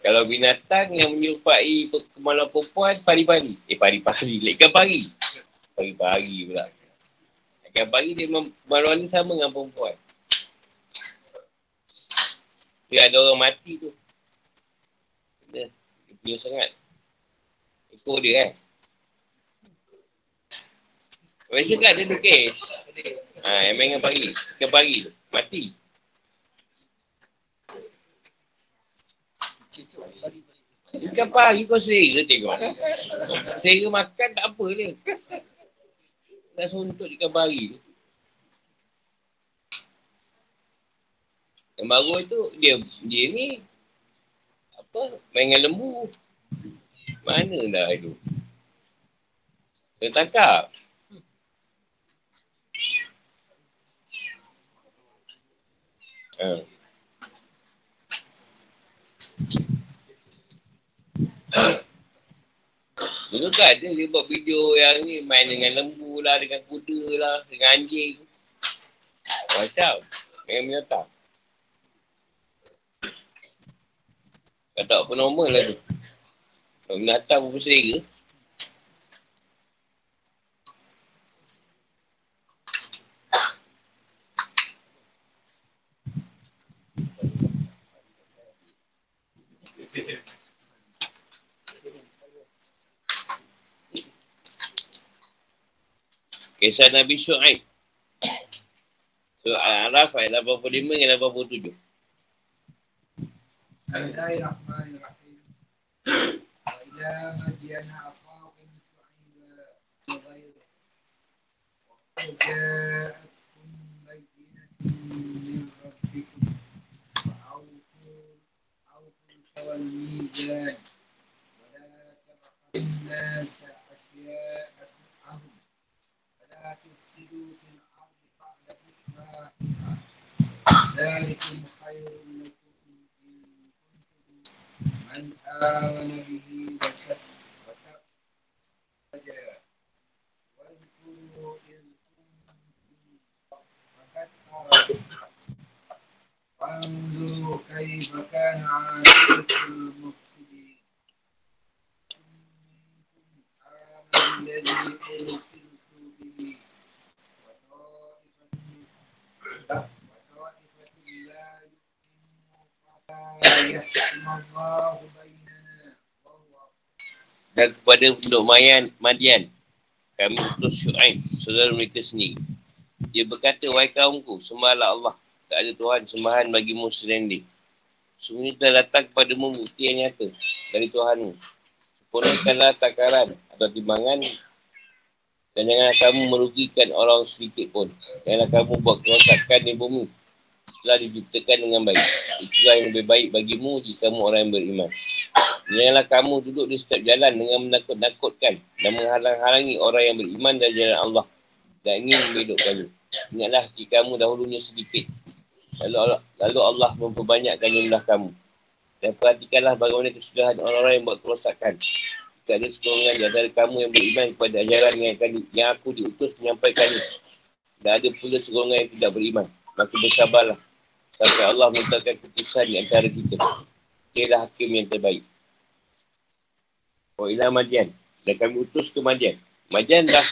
Kalau binatang yang menyerupai kemaluan perempuan, pari-pari. Eh, pari-pari. Ikan pari. Pari-pari pula. Ikan pari dia memang kemaluan ni sama dengan perempuan. Dia ada orang mati tu. Dia, dia punya sangat. Ekor dia eh. Biasa kan dia lukis. Ha, yang main dengan pari. Ikan pari. Mati. Ikan pari kau selera tengok. Selera makan tak apa dia. Dah suntuk ikan pari tu. Yang baru tu dia dia ni apa main dengan lembu. Mana dah itu? Dia tangkap. Ha. Dulu kan ada dia buat video yang ni main dengan lembu lah, dengan kuda lah, dengan anjing. Macam. Dengan binatang. Kau tak apa normal lah tu. Binatang pun selera. Kisah Nabi Syu'aib. Surah Al-Araf ayat 85 dan 87. Bismillahirrahmanirrahim. ذلكم خير لكم إن كنتم من آمن به وتقى واذكروا إذ كنتم وانظروا كيف كان عاقبة المفسدين آمن الذي أرسلت به وطائفة Dan kepada penduduk Mayan, Madian, kami utus Syu'aib, saudara mereka sendiri. Dia berkata, wahai kaumku, sembahlah Allah. Tak ada Tuhan sembahan bagimu selain dia. Sungguh telah datang kepadamu bukti yang nyata dari Tuhanmu. Sempurnakanlah takaran atau timbangan dan janganlah kamu merugikan orang sedikit pun. Janganlah kamu buat kerosakan di bumi setelah diciptakan dengan baik. Itulah yang lebih baik bagimu jika kamu orang yang beriman. Janganlah kamu duduk di setiap jalan dengan menakut-nakutkan dan menghalang-halangi orang yang beriman dari jalan Allah dan ingin membedokkannya. Ingatlah jika kamu dahulunya sedikit. Lalu Allah, lalu Allah memperbanyakkan jumlah kamu. Dan perhatikanlah bagaimana kesudahan orang-orang yang buat kerosakan. Jika ada sekurang-kurangnya di antara kamu yang beriman kepada ajaran yang, akan, yang aku diutus menyampaikannya. Dan ada pula sekurang yang tidak beriman. Maka bersabarlah. Sampai Allah menentukan keputusan di antara kita. Dia hakim yang terbaik. Wa ila Madian. Dan kami utus ke Madian. Madian dah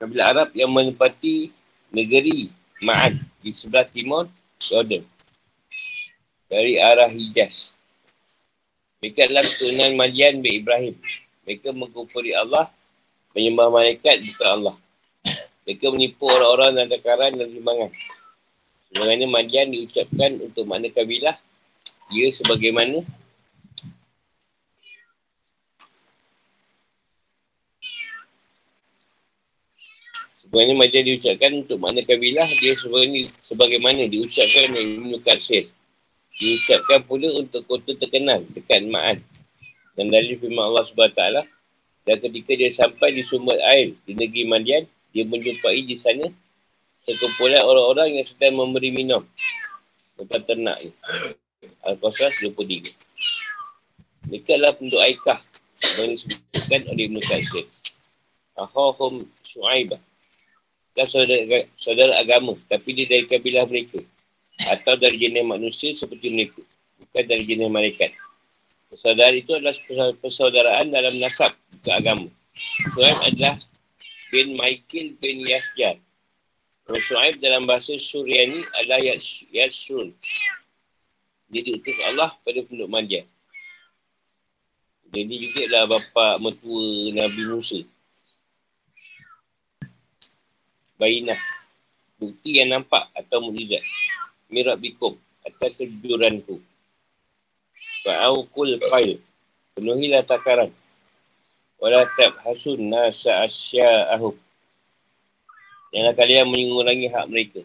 kabilah Arab yang menempati negeri Ma'an di sebelah timur Jordan. Dari arah Hijaz. Mereka adalah keturunan Madian bin Ibrahim. Mereka mengkupuri Allah, menyembah malaikat bukan Allah. Mereka menipu orang-orang dan takaran dan timbangan. Sebenarnya Madian diucapkan untuk makna kabilah. Ia sebagaimana Sebenarnya Madian diucapkan untuk makna kabilah. Dia sebenarnya sebagaimana diucapkan oleh Ibn Qatsir. Diucapkan pula untuk kota terkenal dekat Ma'an. Dan dari firman Allah SWT. Dan ketika dia sampai di sumber air di negeri Madian, dia menjumpai di sana sekumpulan orang-orang yang sedang memberi minum. Bukan ternak ni. Al-Qasas 23. Mereka adalah penduduk Aikah yang disebutkan oleh Ibn Qasir. Ahahum Shu'aibah. Dan saudara, saudara agama. Tapi dia dari kabilah mereka. Atau dari jenis manusia seperti mereka. Bukan dari jenis malaikat. Persaudaraan itu adalah persaudaraan dalam nasab. Bukan agama. Shu'aib adalah bin Michael bin Yahya. Shu'aib dalam bahasa Suryani adalah Yadsun. Dia diutus Allah pada penduduk Madian. Jadi juga adalah bapa mertua Nabi Musa. Bainah. Bukti yang nampak atau mujizat. Mirab bikum. Atau kejuranku. Fa'aukul fail. Penuhilah takaran. Wala hasun nasa asya'ahum. Jangan kalian mengurangi hak mereka.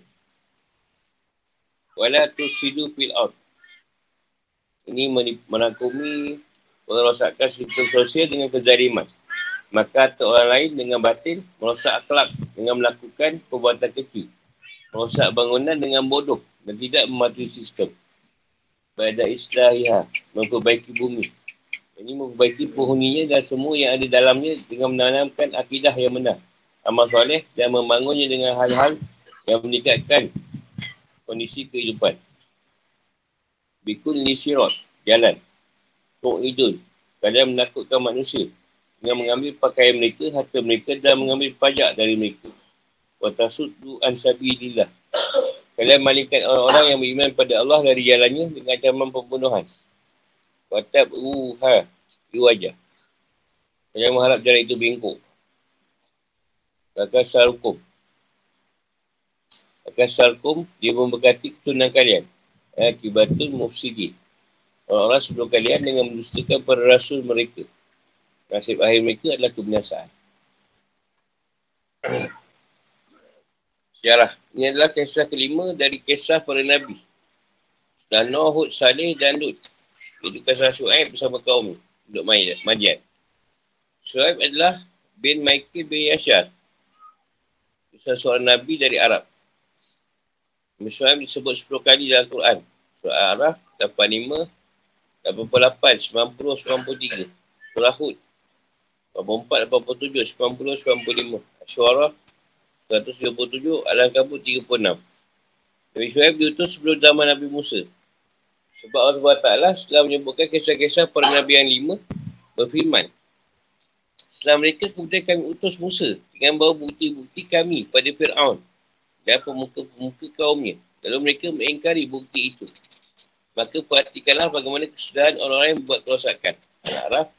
Wala tusidu fil out. Ini menakumi merosakkan sistem sosial dengan kezaliman. Maka atau orang lain dengan batin merosak akhlak dengan melakukan perbuatan kecil. Merosak bangunan dengan bodoh dan tidak mematuhi sistem. Pada islahiha, memperbaiki bumi. Ini memperbaiki penghuninya dan semua yang ada dalamnya dengan menanamkan akidah yang benar. Amal soleh dan membangunnya dengan hal-hal yang meningkatkan kondisi kehidupan. Bikun li sirot, jalan. Tok idul, kalian menakutkan manusia dengan mengambil pakaian mereka, harta mereka dan mengambil pajak dari mereka. Watasudu ansabidillah. Kalian malingkan orang-orang yang beriman pada Allah dari jalannya dengan ancaman pembunuhan. Watab uha iwajah. Kalian mengharap jalan itu bengkok. Kakak sarukum. Kakak sarukum, dia memberkati ketunan kalian. Akibatun mufsidin. Orang-orang sebelum kalian dengan mendustakan para rasul mereka. Nasib akhir mereka adalah kebinasaan. Sejarah. Ini adalah kisah kelima dari kisah para Nabi. Dan Nuh, Saleh dan Lut. Itu kisah Shu'aib bersama kaum untuk Madian. Shu'aib adalah bin Michael bin Yashar. Kisah seorang Nabi dari Arab. Shu'aib disebut 10 kali dalam Quran. Surah Araf 85, 88, 90, 93. Surah Hud 84, 87, 90, 95. Suara 127, Al-Kabut 36. Nabi Shu'aib diutus sebelum zaman Nabi Musa. Sebab Allah SWT setelah menyebutkan kisah-kisah para Nabi yang lima berfirman. Setelah mereka kemudian kami utus Musa dengan bawa bukti-bukti kami pada Fir'aun dan pemuka-pemuka kaumnya. Lalu mereka mengingkari bukti itu. Maka perhatikanlah bagaimana kesudahan orang-orang yang membuat kerosakan. Al-Araf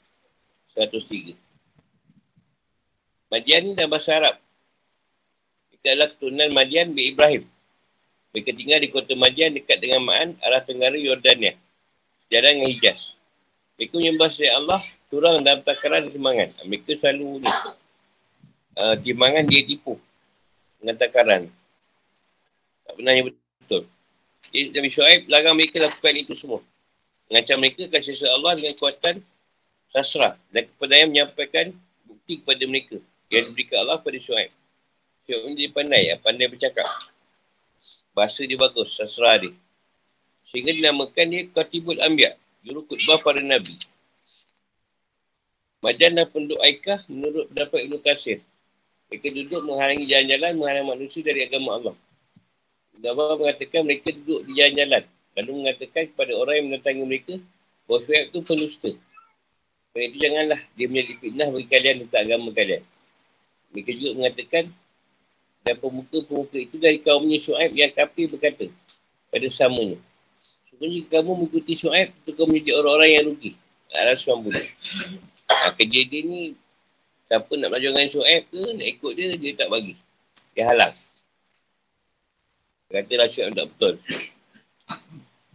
103. Madian ni dalam bahasa Arab. Mereka adalah keturunan Madian bin Ibrahim. Mereka tinggal di kota Madian dekat dengan Ma'an, arah tenggara Yordania. Jarang dengan Hijaz. Mereka menyembah saya Allah, turang dalam takaran timangan. Mereka selalu ni. Uh, timangan dia tipu. Dengan takaran. Tak pernah yang betul. Jadi Nabi Shu'aib larang mereka lakukan itu semua. Mengancam mereka kasih Allah dengan kuatan sasra. Dan kepada yang menyampaikan bukti kepada mereka yang diberikan Allah pada Syuaib. Syuaib ni dia pandai, ya? pandai bercakap. Bahasa dia bagus, sasra dia. Sehingga dinamakan dia Qatibul Ambiya, juru kutbah para Nabi. Madan dan penduduk Aikah menurut pendapat Ibn Qasir. Mereka duduk menghalangi jalan-jalan, menghalangi manusia dari agama Allah. Dama mengatakan mereka duduk di jalan-jalan. Lalu mengatakan kepada orang yang menentangi mereka, bahawa Syuaib itu penusta. Kerana itu janganlah dia menjadi fitnah bagi kalian tentang agama kalian. Mereka juga mengatakan dan pemuka-pemuka itu dari kaumnya Shu'aib yang kafir berkata pada samanya. Sebenarnya kamu mengikuti Shu'aib itu kamu menjadi orang-orang yang rugi. Alah 90. Ha, kerja dia ni siapa nak belajar dengan Shu'aib ke nak ikut dia, dia tak bagi. Dia halang. Katalah Shu'aib tak betul.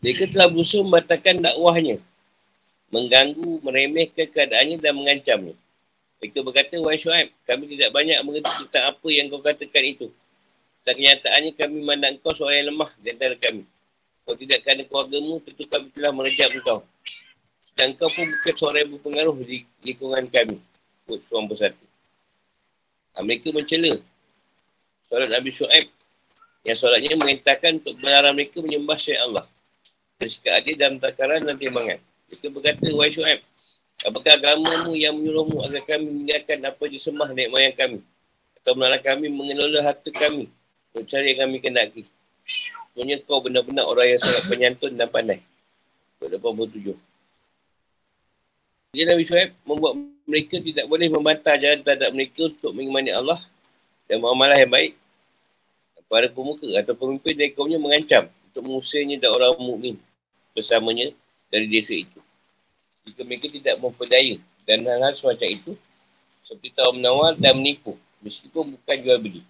Mereka telah berusaha membatalkan dakwahnya. Mengganggu, meremehkan keadaannya dan mengancamnya. Mereka berkata, Wahai Syuhaib, kami tidak banyak mengerti tentang apa yang kau katakan itu. Dan kenyataannya kami mandang kau seorang yang lemah di antara kami. Kau tidak kerana keluargamu, tentu kami telah merejak engkau. Dan kau pun bukan seorang yang berpengaruh di lingkungan kami. Kut seorang bersatu. Ha, mereka mencela. Solat Nabi Shu'aib. Yang solatnya mengintahkan untuk melarang mereka menyembah syait Allah. Bersikap adil dalam takaran dan timbangan. Mereka berkata, Wahai Shu'aib. Apakah agamamu yang menyuruhmu agar kami meninggalkan apa disembah nenek moyang kami? Atau melarang kami mengelola harta kami untuk cari yang kami kendaki? Sebenarnya kau benar-benar orang yang sangat penyantun dan pandai. 87. Dia Nabi Shu'aib membuat mereka tidak boleh membantah jalan terhadap mereka untuk mengimani Allah dan muamalah yang baik. Para pemuka atau pemimpin dari kaumnya mengancam untuk mengusirnya dan orang mukmin bersamanya dari desa itu. Jika mereka tidak memperdaya dan hal-hal semacam itu, seperti tahu menawar dan menipu, meskipun bukan jual beli.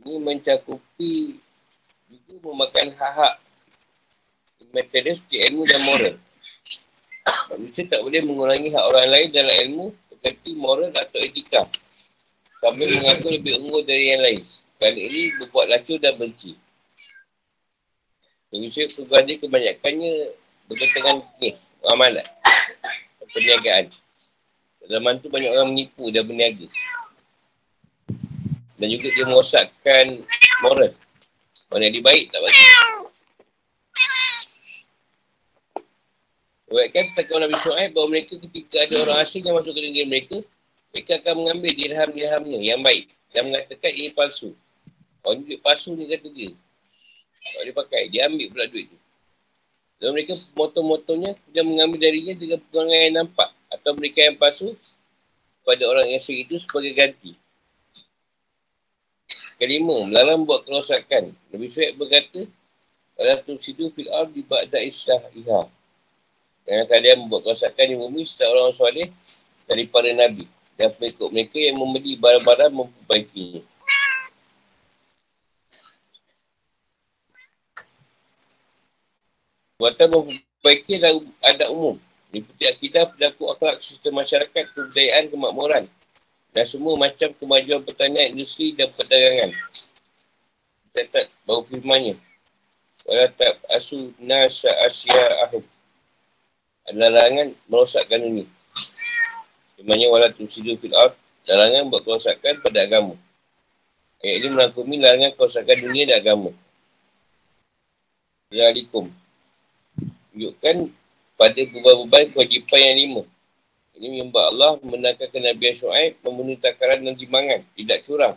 Ini mencakupi juga memakan hak-hak material seperti ilmu dan moral. Manusia tak boleh mengurangi hak orang lain dalam ilmu seperti moral atau etika. Sambil mengaku lebih unggul dari yang lain. Kali ini berbuat lacur dan benci. Manusia perganda kebanyakannya berkaitan ni, amalan. Perniagaan. Zaman tu banyak orang menipu dan berniaga. Dan juga dia merosakkan moral. Mana yang baik tak bagi. Buatkan takkan Nabi Su'aib bahawa mereka ketika ada orang asing yang masuk ke negeri mereka, mereka akan mengambil dirham-dirhamnya yang baik dan mengatakan ini palsu. Orang duit palsu ni kata dia. Tak boleh pakai. Dia ambil pula duit tu. Dan mereka motor-motornya dia mengambil darinya dengan pegangan yang nampak. Atau mereka yang palsu pada orang asing itu sebagai ganti. Kelima, melarang buat kerosakan. Nabi Suhaib berkata, Kalau tu situ fil di ba'da islah iham. Jangan kalian membuat kerosakan di bumi setelah orang soleh dari para Nabi. Dan pengikut mereka yang membeli barang-barang memperbaikinya. Buatan memperbaiki adalah adat umum. Liputi akidah, berlaku akhlak, sistem masyarakat, kebudayaan, kemakmuran. Dan semua macam kemajuan pertanian, industri dan perdagangan. Catat bau firmannya. Walau tak asu nasa asya ahum adalah larangan merosakkan ini. Sebenarnya walau tusidu fil art, larangan buat kerosakan pada agama. Ayat ini melakumi larangan kerosakan dunia dan agama. Assalamualaikum. Tunjukkan pada beban-beban kewajipan yang lima. Ini menyembah Allah ke Nabi Shu'aib membunuh takaran dan timbangan. Tidak curang.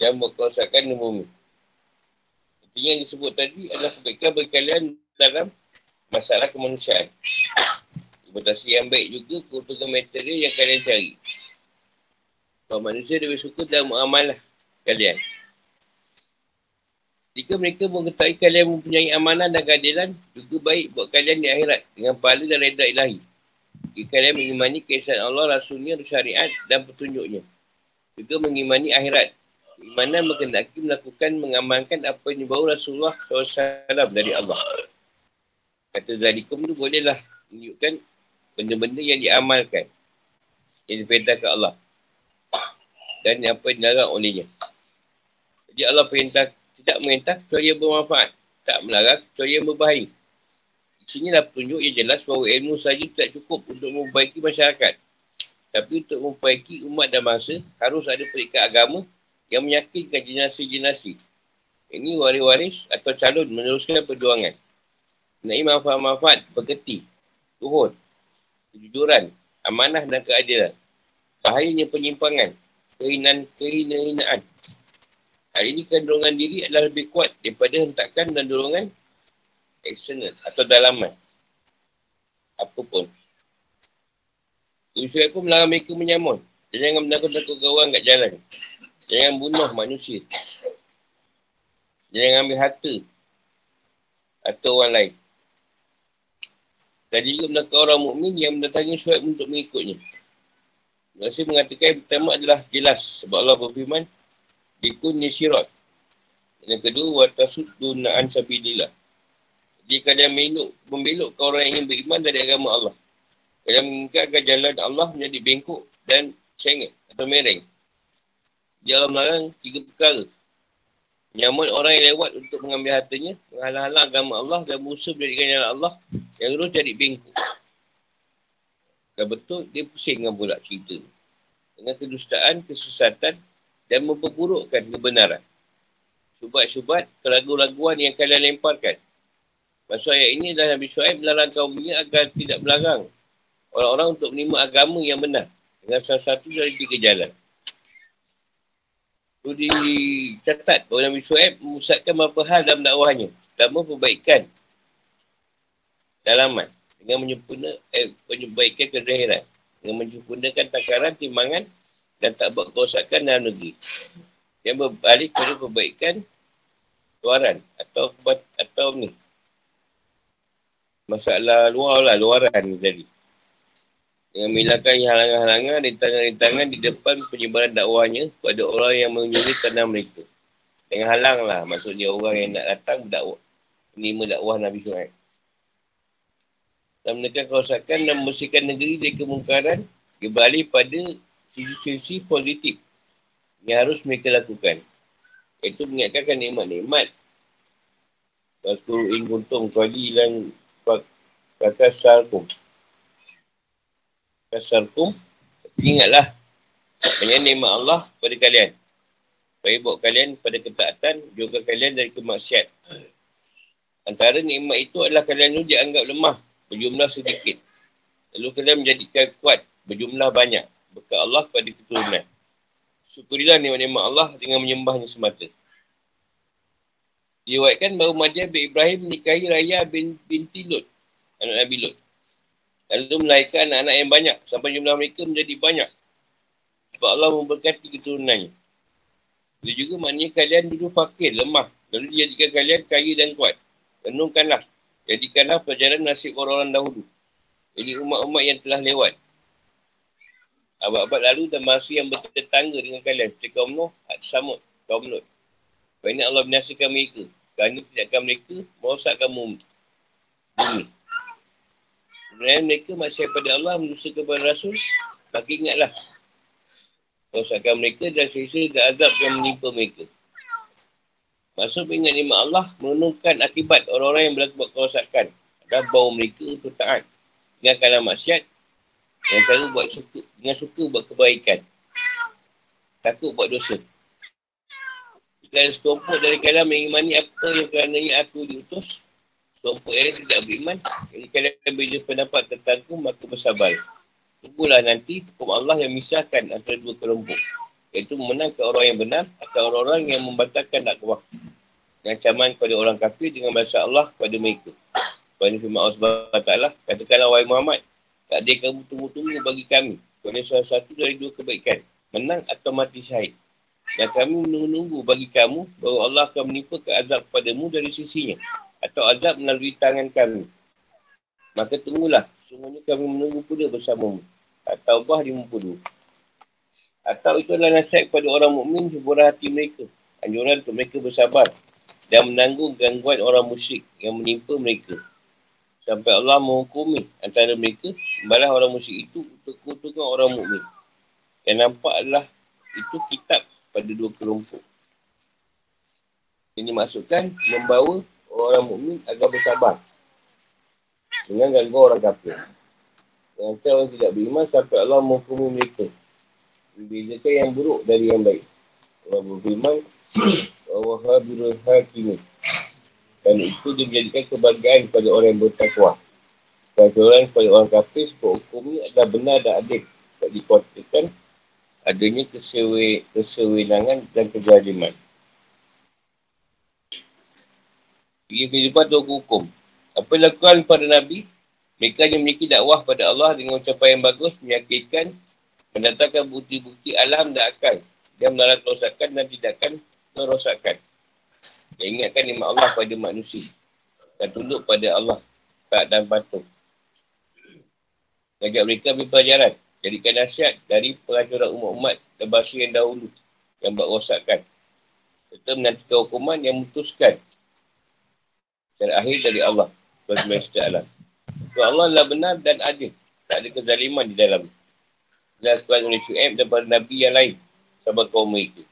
Dan buat kerosakan di bumi. Intinya yang disebut tadi adalah kebaikan bagi kalian dalam masalah kemanusiaan. Reputasi yang baik juga keuntungan material yang kalian cari. Bahawa manusia lebih suka dalam amalah kalian. Jika mereka mengetahui kalian mempunyai amanah dan keadilan, juga baik buat kalian di akhirat dengan pahala dan reda ilahi. Kalian mengimani keesaan Allah, Rasulnya, syariat dan petunjuknya. Juga mengimani akhirat. Imanan mengendaki melakukan mengamalkan apa yang dibawa Rasulullah SAW dari Allah. Kata Zalikum tu bolehlah menunjukkan benda-benda yang diamalkan. Yang diperintahkan Allah. Dan apa yang dilarang olehnya. Jadi Allah perintah, tidak perintah kecuali yang bermanfaat. Tak melarang kecuali yang berbahaya. Di sini lah petunjuk yang jelas bahawa ilmu saja tidak cukup untuk memperbaiki masyarakat. Tapi untuk memperbaiki umat dan bangsa, harus ada perikat agama yang meyakinkan generasi-generasi. Ini waris-waris atau calon meneruskan perjuangan. Mengenai manfaat-manfaat berketi, tuhun, kejujuran, amanah dan keadilan. Bahayanya penyimpangan, kehinaan-kehinaan. Hari ini kandungan diri adalah lebih kuat daripada hentakan dan dorongan eksternal atau dalaman. Apapun. Yusuf pun melarang mereka menyamun. Jangan menakut-takut kawan kat jalan. Jangan bunuh manusia. Jangan ambil harta atau orang lain. Dan juga belakang orang mukmin yang mendatangi syuat untuk mengikutnya. Nasi mengatakan yang pertama adalah jelas. Sebab Allah berfirman, Bikun nisyirat. Yang kedua, watasud dunaan sabidillah. Jadi kalian meluk, membelok ke orang yang ingin beriman dari agama Allah. Kalian mengingatkan jalan Allah menjadi bengkok dan sengit atau mereng. Dia Allah melarang tiga perkara. Nyamun orang yang lewat untuk mengambil hartanya, menghalang-halang agama Allah dan musuh menjadikan jalan Allah yang terus cari bengkok. dah betul, dia pusing dengan pula cerita tu. Dengan kedustaan, kesesatan dan memperburukkan kebenaran. Syubat-syubat, keraguan-raguan yang kalian lemparkan. Maksud ayat ini adalah Nabi Shu'aib melarang kaumnya agar tidak melarang orang-orang untuk menerima agama yang benar dengan salah satu dari tiga jalan. Itu dicatat bahawa Nabi Shu'aib memusatkan beberapa hal dalam dakwahnya. Pertama, perbaikan dalaman dengan menyempurna, eh, menyebaikan kezahiran dengan menyempurnakan takaran, timbangan dan tak buat kerosakan dalam negeri. Yang berbalik kepada perbaikan luaran atau atau ni masalah luar lah, luaran jadi. Dengan menghilangkan halangan-halangan, rintangan-rintangan di depan penyebaran dakwahnya kepada orang yang menyuri tanah mereka. Dengan halang lah, maksudnya orang yang nak datang berdakwah, menerima dakwah Nabi Syuhaib. Dan menekan kerosakan dan membersihkan negeri dari kemungkaran, kembali pada sisi-sisi positif yang harus mereka lakukan. Itu mengingatkan nikmat-nikmat. Waktu in kuntung kali dan kata sarkum. Kata sarkum. Ingatlah. Banyak nikmat Allah pada kalian. Supaya bawa kalian pada ketaatan. Juga kalian dari kemaksiat. Antara nikmat itu adalah kalian itu dianggap lemah. Berjumlah sedikit. Lalu kalian menjadikan kuat. Berjumlah banyak. Berkat Allah pada keturunan. Syukurilah nikmat-nikmat Allah dengan menyembahnya semata. Diwakilkan bahawa Madian bin Ibrahim menikahi Raya bin, binti Lut. Anak Nabi Lut. Lalu melahirkan anak-anak yang banyak. Sampai jumlah mereka menjadi banyak. Sebab Allah memberkati keturunannya. Itu juga maknanya kalian dulu fakir, lemah. Lalu dijadikan kalian kaya dan kuat. Renungkanlah. Jadikanlah pelajaran nasib orang-orang dahulu. Jadi umat-umat yang telah lewat. Abad-abad lalu dan masa yang bertetangga dengan kalian. Kaum Nuh, Samud, kaum Lut. Kerana Allah binasakan mereka. Kerana tidakkan mereka merosakkan bumi. Kemudian mereka masih pada Allah menusa kepada Rasul. Maka ingatlah. Merosakkan mereka dan sisa dan azab yang menimpa mereka. Maksud ingat nikmat Allah menenungkan akibat orang-orang yang berlaku buat kerosakan. Dan bau mereka untuk taat. Dengan kalah maksiat. Dengan cara buat suka, dengan suka buat kebaikan. Takut buat dosa. Ada sekelompok dari kalian mengimani apa yang kerana aku diutus, sekelompok yang tidak beriman, jadi kalian berbeza pendapat tentang aku, maka bersabar. Tunggulah nanti hukum Allah yang misahkan antara dua kelompok. Iaitu memenangkan orang yang benar atau orang-orang yang membatalkan dakwah. Dan ancaman kepada orang kafir dengan bahasa Allah kepada mereka. Kepada firman Allah SWT, katakanlah wahai Muhammad, tak ada kamu tunggu-tunggu bagi kami. Kerana salah satu dari dua kebaikan. Menang atau mati syahid. Dan kami menunggu bagi kamu bahawa Allah akan menimpa ke azab padamu dari sisinya. Atau azab melalui tangan kami. Maka tunggulah. Semuanya kami menunggu pula bersamamu. Atau bah 50. Atau itu adalah nasihat kepada orang mukmin hiburan hati mereka. Anjuran untuk mereka bersabar. Dan menanggung gangguan orang musyrik yang menimpa mereka. Sampai Allah menghukumi antara mereka. Balas orang musyrik itu untuk keuntungan orang mukmin. Yang nampak adalah itu kitab pada dua kelompok. Ini maksudkan membawa orang mukmin agar bersabar dengan gangguan orang kafir. Yang orang tidak beriman sampai Allah menghukumi mereka. Membezakan yang buruk dari yang baik. Orang beriman, Allah habirul hakimi. Dan itu dia menjadikan kebahagiaan kepada orang yang bertakwa. Kepada orang kafir, sebab hukumnya adalah benar dan adil. Tak dikuatkan adanya kesewe, kesewenangan dan kejadiman. Ia kehidupan atau hukum. Apa yang dilakukan pada Nabi? Mereka yang memiliki dakwah pada Allah dengan ucapan yang bagus, meyakinkan, mendatangkan bukti-bukti alam dan akal. Dia melarang kerosakan dan tidakkan merosakkan. Dia ingatkan nikmat Allah pada manusia. Dan tunduk pada Allah. Tak dan patuh. Ngajak mereka ambil pelajaran. Jadikan nasihat dari pengajaran umat-umat dan bahasa yang dahulu yang buat rosakan. Serta menantikan hukuman yang memutuskan dan akhir dari Allah. Alam. So Allah adalah benar dan adil. Tak ada kezaliman di dalam. Sebuah oleh Syu'ib dan para Nabi yang lain. Sama kaum mereka.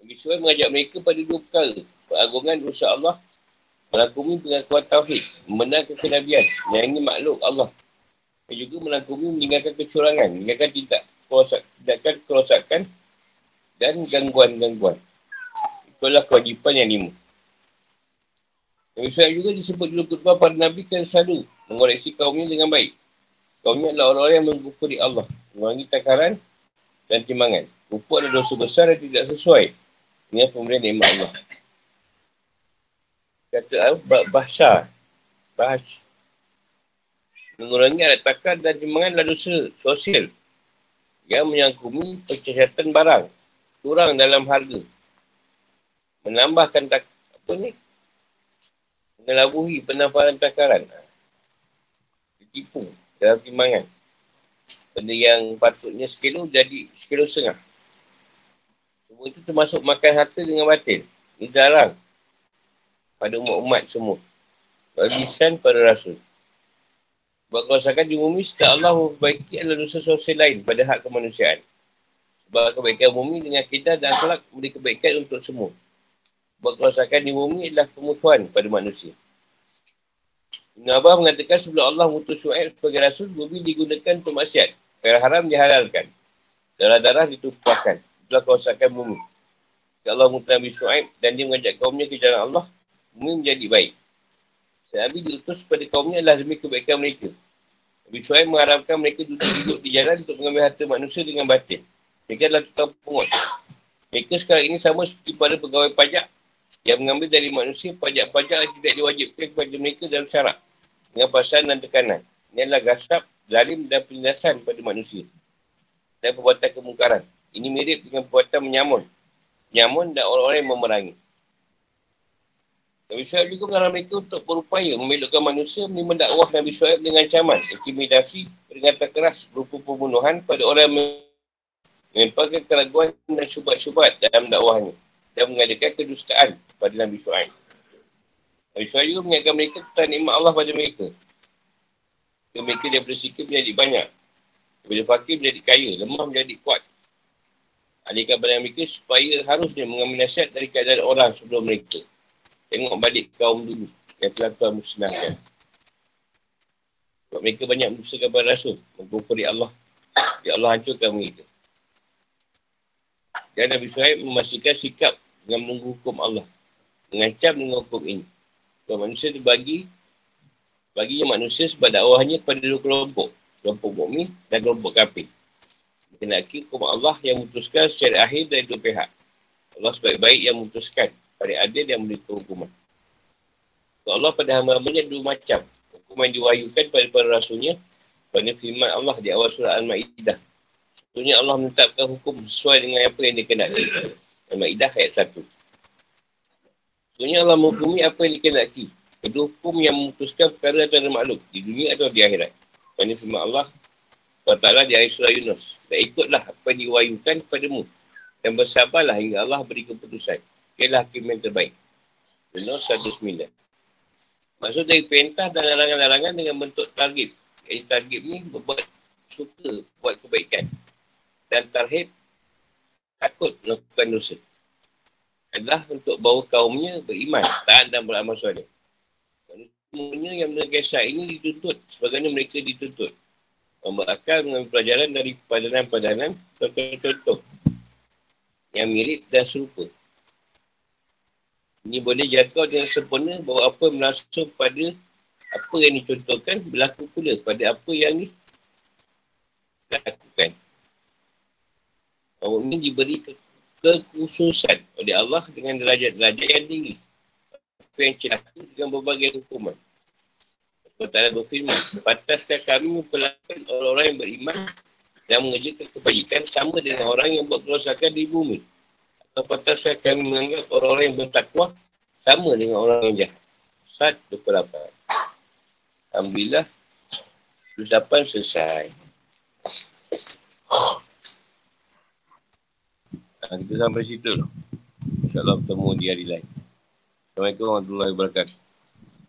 Nabi Syu'ib mengajak mereka pada dua perkara. Peragungan dosa Allah. Melakumi pengakuan Tauhid. Membenarkan kenabian. Yang ini makhluk Allah Dan juga melangkumi meninggalkan kecurangan, meninggalkan tidak kerosak, kerosakan dan gangguan-gangguan. Itulah kewajipan yang lima. Nabi Suhaib juga disebut dulu khutbah para Nabi kan selalu mengoreksi kaumnya dengan baik. Kaumnya adalah orang-orang yang mengkufuri Allah, mengurangi takaran dan timbangan. Kufur adalah dosa besar yang tidak sesuai dengan pemberian nikmat Allah. Kata bahas. Mengurangi takar dan timbangan adalah dosa sosial yang menyangkumi percayaan barang. Kurang dalam harga. Menambahkan tak, apa ni? Mengelabuhi penamparan takaran. Ditipu dalam timbangan. Benda yang patutnya sekilo jadi sekilo setengah. Semua itu termasuk makan harta dengan batin. Ini jarang pada umat-umat semua. Bagisan pada rasul. Buat kerosakan di bumi setelah Allah memperbaiki adalah dosa sosial lain pada hak kemanusiaan. Sebab kebaikan bumi dengan kita dan akhlak memberi kebaikan untuk semua. Buat kerosakan di bumi adalah pemutuhan pada manusia. Ibn Abah mengatakan sebelum Allah mutus Su'aib sebagai Rasul, bumi digunakan untuk maksiat. Perkara haram dihalalkan. Darah-darah ditumpahkan. Itulah kerosakan bumi. Allah mutus Nabi Su'aib dan dia mengajak kaumnya ke jalan Allah, bumi menjadi baik. Nabi diutus kepada kaumnya adalah demi kebaikan mereka. Nabi Su'aib mengharapkan mereka duduk-duduk di jalan untuk mengambil harta manusia dengan batin. Mereka adalah tukang pungut. Mereka sekarang ini sama seperti pada pegawai pajak yang mengambil dari manusia pajak-pajak yang tidak diwajibkan kepada mereka dalam syarak dengan pasaran dan tekanan. Ini adalah gasap, zalim dan penindasan pada manusia dan perbuatan kemungkaran. Ini mirip dengan perbuatan menyamun. Menyamun dan orang-orang yang memerangi. Nabi Syuaib juga mengarah mereka untuk berupaya membelokkan manusia menerima dakwah Nabi Syuaib dengan ancaman, intimidasi, peringatan keras berupa pembunuhan pada orang yang menyebabkan keraguan dan syubat-syubat dalam dakwahnya dan mengadakan kedustaan pada Nabi Shu'aib. Nabi Shu'aib juga mengingatkan mereka tentang nikmat Allah pada mereka. Dan mereka dia bersikap menjadi banyak. Bila fakir menjadi kaya, lemah menjadi kuat. Alihkan pada mereka supaya harusnya mengambil nasihat dari keadaan orang sebelum mereka. Tengok balik kaum dulu yang telah Tuhan musnahkan. Sebab mereka banyak musnahkan kepada Rasul. Mengkukuri Allah. Ya Allah hancurkan mereka. Dan Nabi Suhaib memastikan sikap dengan menunggu hukum Allah. Mengancam dengan hukum ini. Kalau manusia dibagi, baginya manusia sebab dakwahnya kepada dua kelompok. Kelompok mukmin dan kelompok kafir. Mengenaki hukum Allah yang memutuskan secara akhir dari dua pihak. Allah sebaik-baik yang memutuskan pada adil yang memberi hukuman. Allah pada hamba-hambanya dua macam. Hukuman diwayukan pada para rasulnya pada firman Allah di awal surah Al-Ma'idah Sebenarnya Allah menetapkan hukum sesuai dengan apa yang dia kenali. Al-Ma'idah ayat 1. Sebenarnya Allah menghukumi apa yang dikenaki. Kedua hukum yang memutuskan perkara antara makhluk di dunia atau di akhirat. Ini firman Allah SWT di ayat surah Yunus. Dan ikutlah apa yang diwayukan kepadamu. Dan bersabarlah hingga Allah beri keputusan. Ialah hakim yang terbaik. Yunus 109. Maksud dari perintah dan larangan-larangan dengan bentuk target. Jadi target ni berbuat suka buat kebaikan dan tarhib takut melakukan dosa adalah untuk bawa kaumnya beriman, taat dan beramal soleh. Semuanya yang menegai syait ini dituntut sebagainya mereka dituntut. Membuat akal mengambil pelajaran dari padanan-padanan contoh-contoh yang mirip dan serupa. Ini boleh jangkau dengan sempurna bahawa apa yang pada apa yang dicontohkan berlaku pula pada apa yang dilakukan. Orang ini diberi ke- kekhususan oleh Allah dengan derajat-derajat yang tinggi. Apa yang celaka dengan berbagai hukuman. Pertama berfirman, Pataskah kami memperlakukan orang-orang yang beriman dan mengerjakan kebajikan sama dengan orang yang buat kerosakan di bumi. Atau pataskah kami menganggap orang-orang yang bertakwa sama dengan orang yang jahat. Sat 28. Alhamdulillah. 28 selesai. Ha, kita sampai situ. InsyaAllah bertemu di hari lain. Assalamualaikum warahmatullahi wabarakatuh.